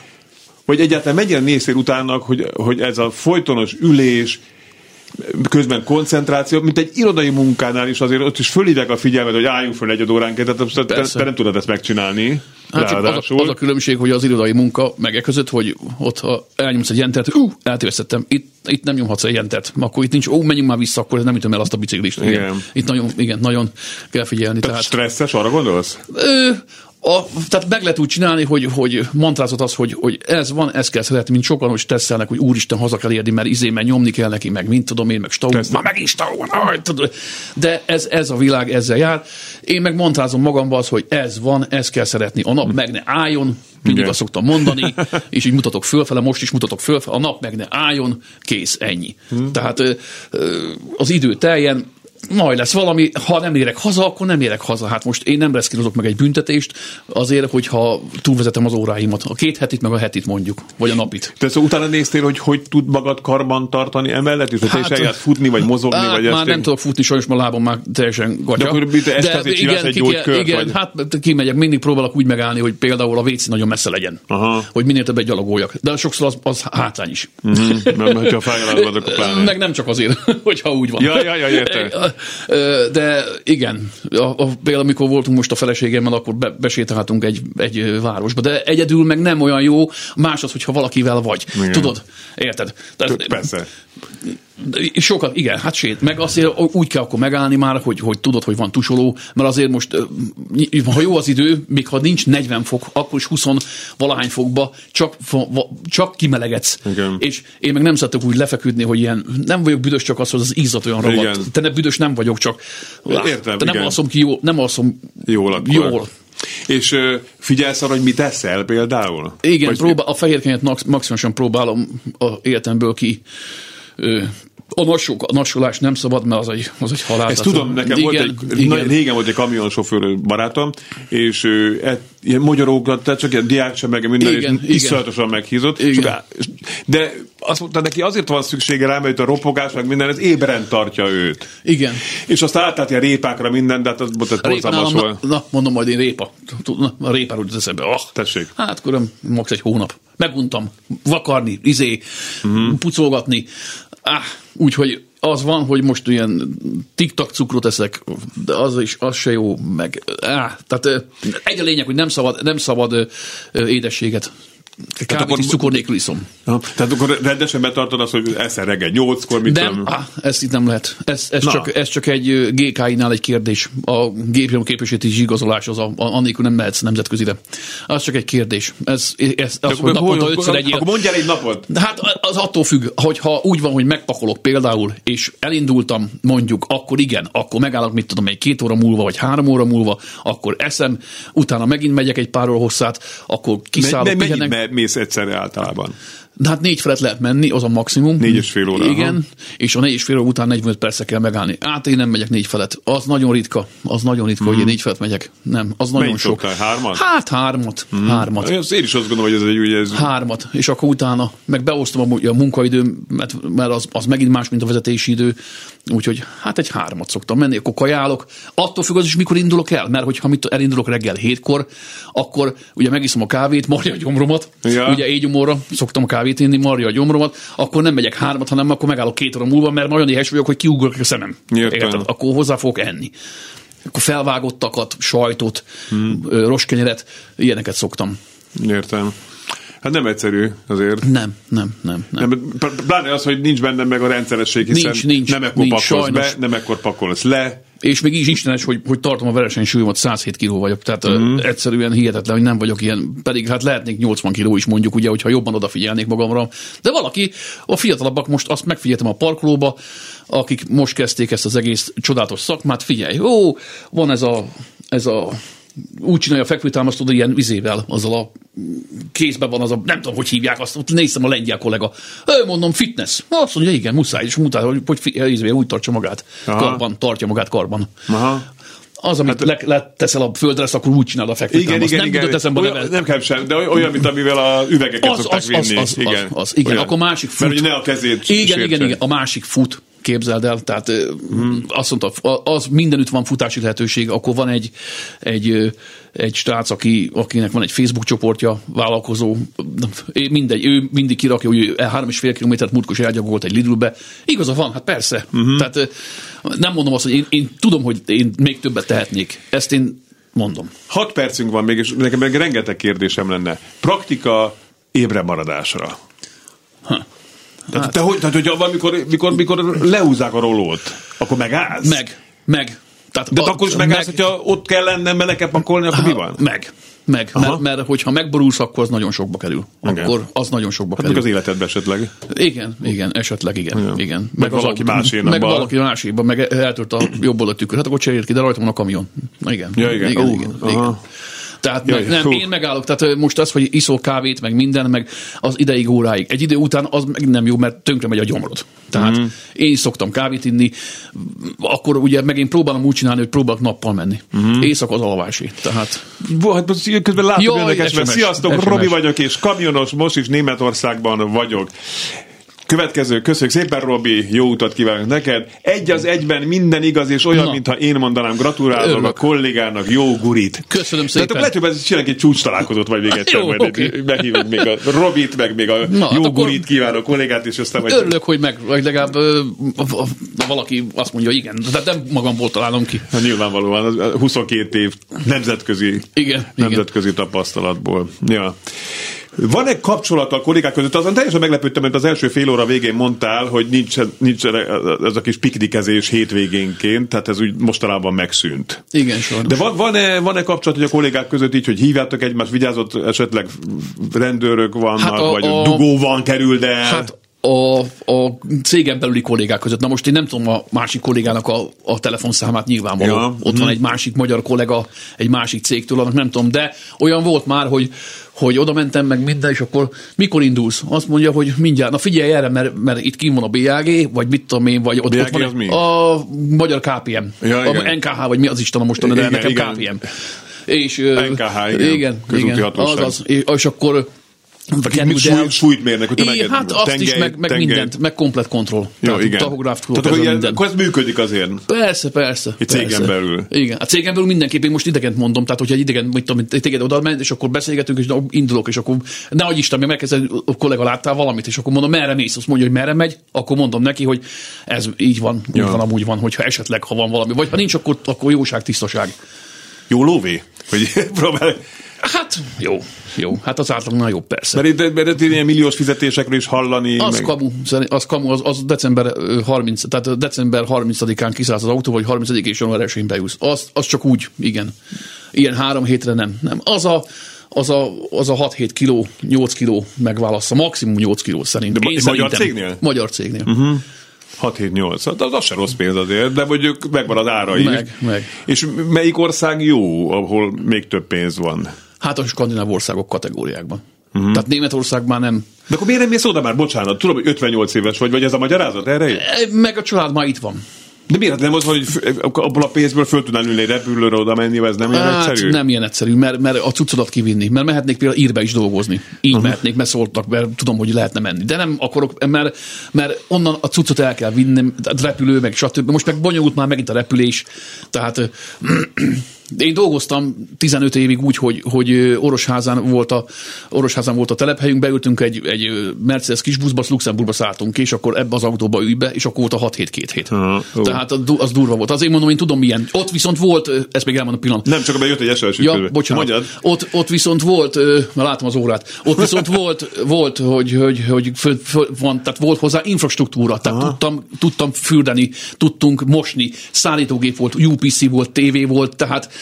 vagy egyáltalán mennyire néztél utána, hogy, hogy ez a folytonos ülés, közben koncentráció, mint egy irodai munkánál is azért ott is fölhívják a figyelmet, hogy álljunk föl egy óránként, tehát most te, te nem tudod ezt megcsinálni.
Hát csak az, a, az a különbség, hogy az irodai munka meg e között, hogy ott ha elnyomsz egy entert, ú, eltévesztettem, itt, itt nem nyomhatsz egy entert, akkor itt nincs, ó, menjünk már vissza, akkor nem ütöm el azt a biciklist. Igen.
Igen.
Itt nagyon, igen, nagyon kell figyelni.
Tehát
Tehát,
stresszes, arra gondolsz?
Ö, a, tehát meg lehet úgy csinálni, hogy, hogy mantrázott az, hogy, hogy ez van, ezt kell szeretni, mint sokan, hogy stresszelnek, hogy úristen, haza kell érni, mert izé, mert nyomni kell neki, meg mint tudom én, meg stau,
Persze.
már megint stau van, aj, tudod. de ez, ez a világ ezzel jár. Én meg mantrázom magamba az, hogy ez van, ezt kell szeretni. A nap meg ne álljon, mindig azt szoktam mondani, és így mutatok fölfele, most is mutatok fölfele, a nap meg ne álljon, kész, ennyi. Tehát ö, ö, az idő teljen, majd lesz valami, ha nem érek haza, akkor nem érek haza. Hát most én nem reszkírozok meg egy büntetést azért, hogyha túlvezetem az óráimat. A két hetit, meg a hetit mondjuk, vagy a napit.
Te szóval utána néztél, hogy hogy tud magad karban tartani emellett, és te is
Hát,
eljársz futni, vagy mozogni,
Hát,
vagy
már nem tudok futni, sajnos már lábam már teljesen gatya.
De akkor mit, este azért csinálsz egy gyógykört,
Igen,
vagy?
hát kimegyek, mindig próbálok úgy megállni, hogy például a WC nagyon messze legyen.
Aha.
Hogy minél többet gyalogoljak. De sokszor az, az hátrány is.
Mhm, nem, hogyha fájlalod vagy, akkor pláne.
Meg nem csak azért, hogyha úgy van.
Ja, ja, ja, értem.
De igen, a, a, például amikor voltunk most a feleségemmel, akkor be, besétáltunk egy, egy városba, de egyedül meg nem olyan jó, más az, hogyha valakivel vagy.
Igen.
Tudod? Érted? Tehát,
Persze.
Sokat, igen, hát sét. Meg azért úgy kell akkor megállni már, hogy, hogy tudod, hogy van tusoló, mert azért most, ha jó az idő, még ha nincs 40 fok, akkor is 20 valahány fokba csak, csak kimelegedsz.
Igen.
És én meg nem szeretek úgy lefeküdni, hogy ilyen, nem vagyok büdös, csak az, hogy az ízat olyan ragadt. Te ne büdös nem vagyok, csak
Értem,
te nem
igen.
alszom ki jól, nem alszom
Jól akkor.
jól.
És ö, figyelsz arra, hogy mit teszel például?
Igen,
Vagy-
próbál, a fehérkenyet max, maximálisan próbálom a életemből ki ö, a, nassok, a nassolás nem szabad, mert az egy, az egy halál.
Ezt tudom, nekem
igen,
volt egy,
igen.
nagy, régen volt egy kamionsofőr barátom, és ő, e, ilyen magyarókat, tehát csak ilyen diák sem, meg minden,
Igen,
és iszonyatosan meghízott.
Igen.
Csak De azt mondta, neki azért van szüksége rá, mert a ropogás, meg minden, ez ébren tartja őt.
Igen.
És aztán átállt ilyen répákra minden, de hát az volt egy
na, na, mondom majd én répa. Na, a répáról jut eszembe. Oh.
Tessék.
Hát akkor max egy hónap. Meguntam. Vakarni, izé, uh-huh. pucolgatni. Ah, úgyhogy az van, hogy most ilyen tiktak cukrot eszek, de az is, az se jó, meg, ah, tehát egy a lényeg, hogy nem szabad, nem szabad édességet Kávét
akkor-
is cukor nélkül iszom.
Ha, tehát akkor rendesen betartod azt, hogy eszel reggel nyolckor, mit
De
tudom.
á, ezt itt nem lehet. Ez, ez,
Na.
csak, ez csak egy GKI-nál egy kérdés. A gépjáró képesítési igazolás az a, a, annélkül nem mehetsz nemzetközire. Az csak egy kérdés. Ez, ez, az, hogy naponta ötször egy
Akkor mondj el egy napot.
Hát az attól függ, hogyha úgy van, hogy megpakolok például, és elindultam mondjuk, akkor igen, akkor megállok, mit tudom, egy két óra múlva, vagy három óra múlva, akkor eszem, utána megint megyek egy pár óra hosszát, akkor kiszállok,
Me- me-
pihenek.
me- mész egyszerre általában?
De hát négy felett lehet menni, az a maximum.
Négy és fél óra,
Igen, és a négy és fél óra után 45 percre kell megállni. Hát én nem megyek négy felett. Az nagyon ritka. Az nagyon ritka, hogy én négy felett megyek. Nem, az nagyon
Mennyit
sok.
szoktál, hármat?
Hát hármat. Hármat.
Az Én is azt gondolom, hogy ez egy ugye ez...
Hármat, és akkor utána meg beosztom amúgy a munkaidőmet, mert az, az megint más, mint a vezetési idő, úgyhogy hát egy hármat szoktam menni, akkor kajálok. Attól függ az is, mikor indulok el, mert hogyha mit elindulok reggel hétkor, akkor ugye megiszom a kávét, marja a gyomromat,
Ja.
ugye éjgyomorra szoktam a kávét inni, marja a gyomromat, akkor nem megyek hármat, hanem akkor megállok két óra múlva, mert nagyon éhes vagyok, hogy kiugrok a szemem. Érted? Akkor hozzá fogok enni. Akkor felvágottakat, sajtot, hmm. roskenyeret, ilyeneket szoktam.
Értem. Hát nem egyszerű azért.
Nem, nem, nem. nem.
Nem, pláne az, hogy nincs bennem meg a rendszeresség, hiszen
Nincs, nincs,
nem ekkor
nincs,
pakolsz be,
sajnos.
nem ekkor pakolsz le.
És még így is istenes, hogy, hogy tartom a versenysúlyomat, 107 kiló vagyok, tehát mm. egyszerűen hihetetlen, hogy nem vagyok ilyen, pedig hát lehetnék 80 kiló is mondjuk, ugye, hogyha jobban odafigyelnék magamra. De valaki, a fiatalabbak most azt megfigyeltem a parkolóba, akik most kezdték ezt az egész csodálatos szakmát, figyelj, ó, van ez a, ez a úgy csinálja a fekvőtámasztód ilyen vizével, azzal a kézben van az a, nem tudom, hogy hívják azt, ott néztem a lengyel kollega. Ő mondom, fitness. Azt mondja, igen, muszáj, és mutatja, hogy, hogy ízvé, úgy tartsa magát.
Aha.
Karban, tartja magát karban.
Aha.
Az, amit hát, le, leteszel a földre, ezt akkor úgy csinálod a
Igen,
fekvőtámaszt.
igen,
nem
igen.
jutott eszembe
olyan,
neve.
nem kell sem, de olyan, mint amivel a üvegeket
Az,
szokták
az,
vinni.
az, az,
igen.
az, az, igen.
Olyan.
Akkor másik fut.
Mert hogy ne a kezét
Igen,
sértse.
igen, igen. A másik fut, képzeld el, tehát hmm. azt mondta, az mindenütt van futási lehetőség, akkor van egy, egy, egy srác, aki, akinek van egy Facebook csoportja, vállalkozó, mindegy, ő mindig kirakja, hogy ő 3,5 kilométert múltkos elgyagolt egy Lidlbe. Igaza van, hát persze. Uh-huh. Tehát nem mondom azt, hogy én, én tudom, hogy én még többet tehetnék. Ezt én mondom.
Hat percünk van még, és nekem meg rengeteg kérdésem lenne. Praktika ébre maradásra.
Ha.
Tehát, te, hogy, tehát, hogy amikor, mikor, mikor leúzzák a rolót, akkor megállsz?
Meg, meg. Tehát
De
a-
akkor is megállsz,
meg-
hogyha ott kell lennem, mert le kell pakolni, akkor mi van?
Meg. Meg,
Aha.
mert, mert hogyha megborulsz, akkor az nagyon sokba kerül.
Igen.
Akkor az nagyon sokba
Hát
kerül.
az életedbe esetleg.
Igen, igen, esetleg igen.
Igen.
igen.
Meg valaki
autó-
másénak
Meg
bal.
valaki máséban, meg eltört a jobb oldalt tükör. Hát akkor cserélt ki, de rajta van a kamion. Igen.
Ja, igen.
igen,
Ú,
igen,
aha.
igen. Tehát
Ja,
meg, nem,
hú.
én megállok, tehát most az, hogy iszol kávét, meg minden, meg az ideig, óráig. Egy idő után az meg nem jó, mert tönkre megy a gyomrod. Tehát
Mhm.
én is szoktam kávét inni, akkor ugye meg én próbálom úgy csinálni, hogy próbálok nappal menni.
Mhm.
Éjszaka az alvási. Tehát
Bo, hát most közben látom,
Jaj,
érdekes, mert sziasztok,
SMS.
Robi vagyok, és kamionos, most is Németországban vagyok. Következő, köszönjük szépen, Robi, jó utat kívánok neked. Egy az egyben minden igaz, és olyan,
Na.
mintha én mondanám, gratulálok
Örülök.
a kollégának, jó gurit.
Köszönöm
Tehát
szépen.
akkor lehet, hogy ez csinálunk egy csúcs találkozót, vagy még egyszer,
Jó,
majd okay. behívjuk még a Robit, meg még a
Na,
jó
hát
gurit kívánok kollégát, és aztán majd...
Örülök, hogy meg, vagy legalább valaki azt mondja, igen, de nem magamból találom ki.
Hát nyilvánvalóan, az 22 év nemzetközi,
Igen,
nemzetközi tapasztalatból. Ja. Van-e kapcsolat a kollégák között? Azon teljesen meglepődtem, mert az első fél óra végén mondtál, hogy nincs, nincs ez a kis piknikezés hétvégénként, tehát ez úgy mostanában megszűnt.
Igen, sajnos.
De van, van-e, van-e kapcsolat, hogy a kollégák között így, hogy hívjátok egymást, vigyázott, esetleg rendőrök vannak,
Hát a-
vagy
a-
dugó van, került el?
Hát a, a cégen belüli kollégák között. Na most én nem tudom a másik kollégának a, a telefonszámát nyilvánvaló.
Ja.
Ott van
mhm.
egy másik magyar kollega, egy másik cégtől, annak nem tudom, de olyan volt már, hogy hogy oda mentem meg minden, és akkor mikor indulsz? Azt mondja, hogy mindjárt, na figyelj erre, mert, mert itt kim van a BAG, vagy mit tudom én, vagy ott,
BAG
ott van
az mi?
a magyar KPM.
Ja,
a
igen.
NKH, vagy mi az Isten a mostani, de
Igen,
nekem
igen.
KPM. És,
NKH, igen.
igen, igen
hatóság.
azaz, és, és akkor
Mit súly, súlytmérnek, hogy meg-
hát azt
tengely-
is, meg, meg
tengely-
mindent, meg komplet kontroll.
Jó,
Tehát
igen.
Tahográf,
Tehát akkor, ilyen, akkor ez működik azért.
Persze, persze.
Egy cégen
persze.
belül.
Igen, a cégen belül mindenképp, én most idegent mondom, tehát hogyha egy idegen, mit tudom, téged oda ment, és akkor beszélgetünk, és indulok, és akkor nehogy Isten, még megkezded, a kollega láttál valamit, és akkor mondom, merre mész, azt mondja, hogy merre megy, akkor mondom neki, hogy ez így van, úgy
Ja.
van, amúgy van, hogyha esetleg, ha van valami, vagy ha nincs, akkor, akkor jóság, tisztaság.
Jó lóvé? Hogy próbál...
Hát jó, jó. Hát az átlagnál jobb, persze.
Mert itt, mert itt ilyen milliós fizetésekről is hallani.
Az
meg...
kamu, az kamu, az, az december ö, 30, tehát december 30-án kiszállsz az autó, vagy 30 és január 1 beülsz. Az, az csak úgy, igen. Ilyen három hétre nem. nem. Az a, az a, az a 6-7 kiló, 8 kiló megválassza, maximum 8 kiló szerint.
De
Én
magyar cégnél?
Magyar cégnél. Uh-huh.
6-7-8, hát az, az se rossz pénz azért, de mondjuk megvan az ára is.
Meg, meg.
És melyik ország jó, ahol még több pénz van?
Hát a skandináv országok kategóriákban. Uh-huh. Tehát Németország már nem.
De akkor miért nem mész oda már? Bocsánat, tudom, hogy 58 éves vagy, vagy ez a magyarázat erre? jön?
E, Meg a család már itt van.
De miért nem az, hogy f- abból a pénzből föl tudnál ülni repülőre oda menni, ez nem ilyen
Hát
egyszerű?
nem ilyen egyszerű, mert, mert a cuccodat kivinni. Mert mehetnék például írbe is dolgozni. Így uh-huh. mehetnék, mert szóltak, mert tudom, hogy lehetne menni. De nem akarok, mert, mert onnan a cuccot el kell vinni, tehát repülő, meg stb. Most meg bonyolult már megint a repülés. Tehát ö, én dolgoztam 15 évig úgy, hogy, hogy Orosházán volt a, Orosházán volt a telephelyünk, beültünk egy, egy Mercedes kis buszba, azt Luxemburgba szálltunk és akkor ebbe az autóba ülj be, és akkor volt a 6 hét két hét.
Aha, jó.
Tehát az du- az durva volt. Azért mondom, én tudom milyen. Ott viszont volt, ezt még elmondom pillanat.
Nem, csak bejött egy SOS
Ja, bocsánat.
Mondjad.
Ott, ott viszont volt, már látom az órát, ott viszont volt, volt hogy, hogy, hogy föl, föl, van, tehát volt hozzá infrastruktúra, tehát tudtam, tudtam fürdeni, tudtunk mosni, szállítógép volt, UPC volt, TV volt, tehát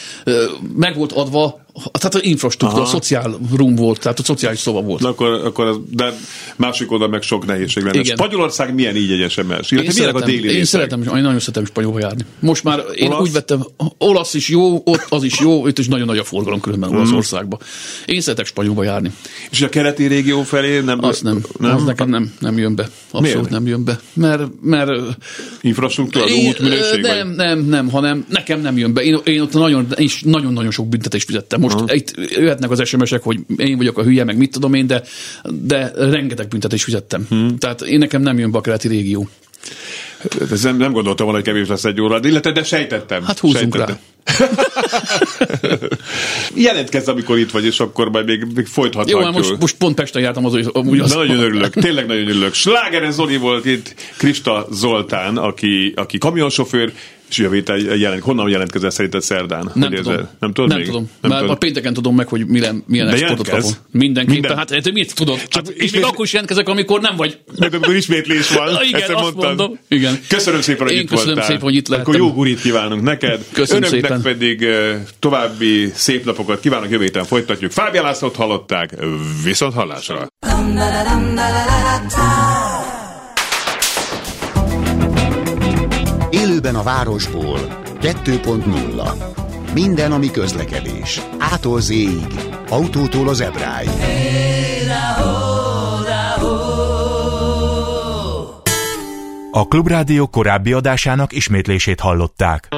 meg volt adva, tehát infrastruktúra, a szociál room volt, tehát a szociális szoba volt.
Na akkor, akkor az, de másik oldal meg sok nehézség lenne.
Igen.
Spanyolország milyen így egy SMS? Illetve
Én
milyenek a
szeretem,
déli
én
részek?
szeretem, én nagyon szeretem spanyolba járni. Most már én
Olasz?
úgy vettem, olasz is jó, ott az is jó, itt is nagyon nagy a forgalom különben
Mhm.
Olaszországban. Én szeretek spanyolba járni.
És a keleti régió felé nem...
Azt nem, nem? az nekem nem, nem jön be. Abszolút
Miért?
nem jön be. Mert, mert
Infrastruktúra,
én,
útminőség?
nem,
vagy?
nem, nem, hanem nekem nem jön be. Én, én ott nagyon, és nagyon-nagyon sok büntetést fizettem. Most uh-huh. itt jöhetnek az SMS-ek, hogy én vagyok a hülye, meg mit tudom én, de, de rengeteg büntetést fizettem. Hmm. Tehát én nekem nem jön be a keleti régió.
Ez nem, nem gondoltam volna, hogy kevés lesz egy óra, illetve de sejtettem.
Hát húzzunk
sejtettem. Jelentkezz, amikor itt vagy, és akkor majd még, még
Jó,
folytathatjuk.
hát most, most pont Pesten jártam az, amúgy az,
nagyon örülök, tényleg nagyon örülök. Slágeres Zoli volt itt, Krista Zoltán, aki, aki kamionsofőr, és jövő héten jelent, honnan jelentkezel szerinted szerdán?
Nem
Hogy
tudom.
érzed? Nem tudod
nem
még?
tudom.
Nem
Már
tudod.
a pénteken tudom meg, hogy milyen, milyen
De
exportot
jelentkezz.
kapom. Mindenképpen.
Minden.
Hát te miért tudod?
Csak
Csak és
ismét-
még akkor is jelentkezek, amikor nem vagy.
Meg amikor ismétlés van,
Igen, azt mondom. Igen.
Köszönöm szépen, hogy
Én
itt
köszönöm
voltál.
szépen, hogy itt
Akkor
lehettem.
jó gurit kívánunk neked.
Köszönöm
Önöknek
szépen.
pedig további szép napokat kívánok, jövő héten folytatjuk. Fábián Lászlót hallották, viszont hallásra.
Élőben a városból 2.0 Minden, ami közlekedés. Ától zéig. Autótól az ebráig.
A Klubrádió korábbi adásának ismétlését hallották.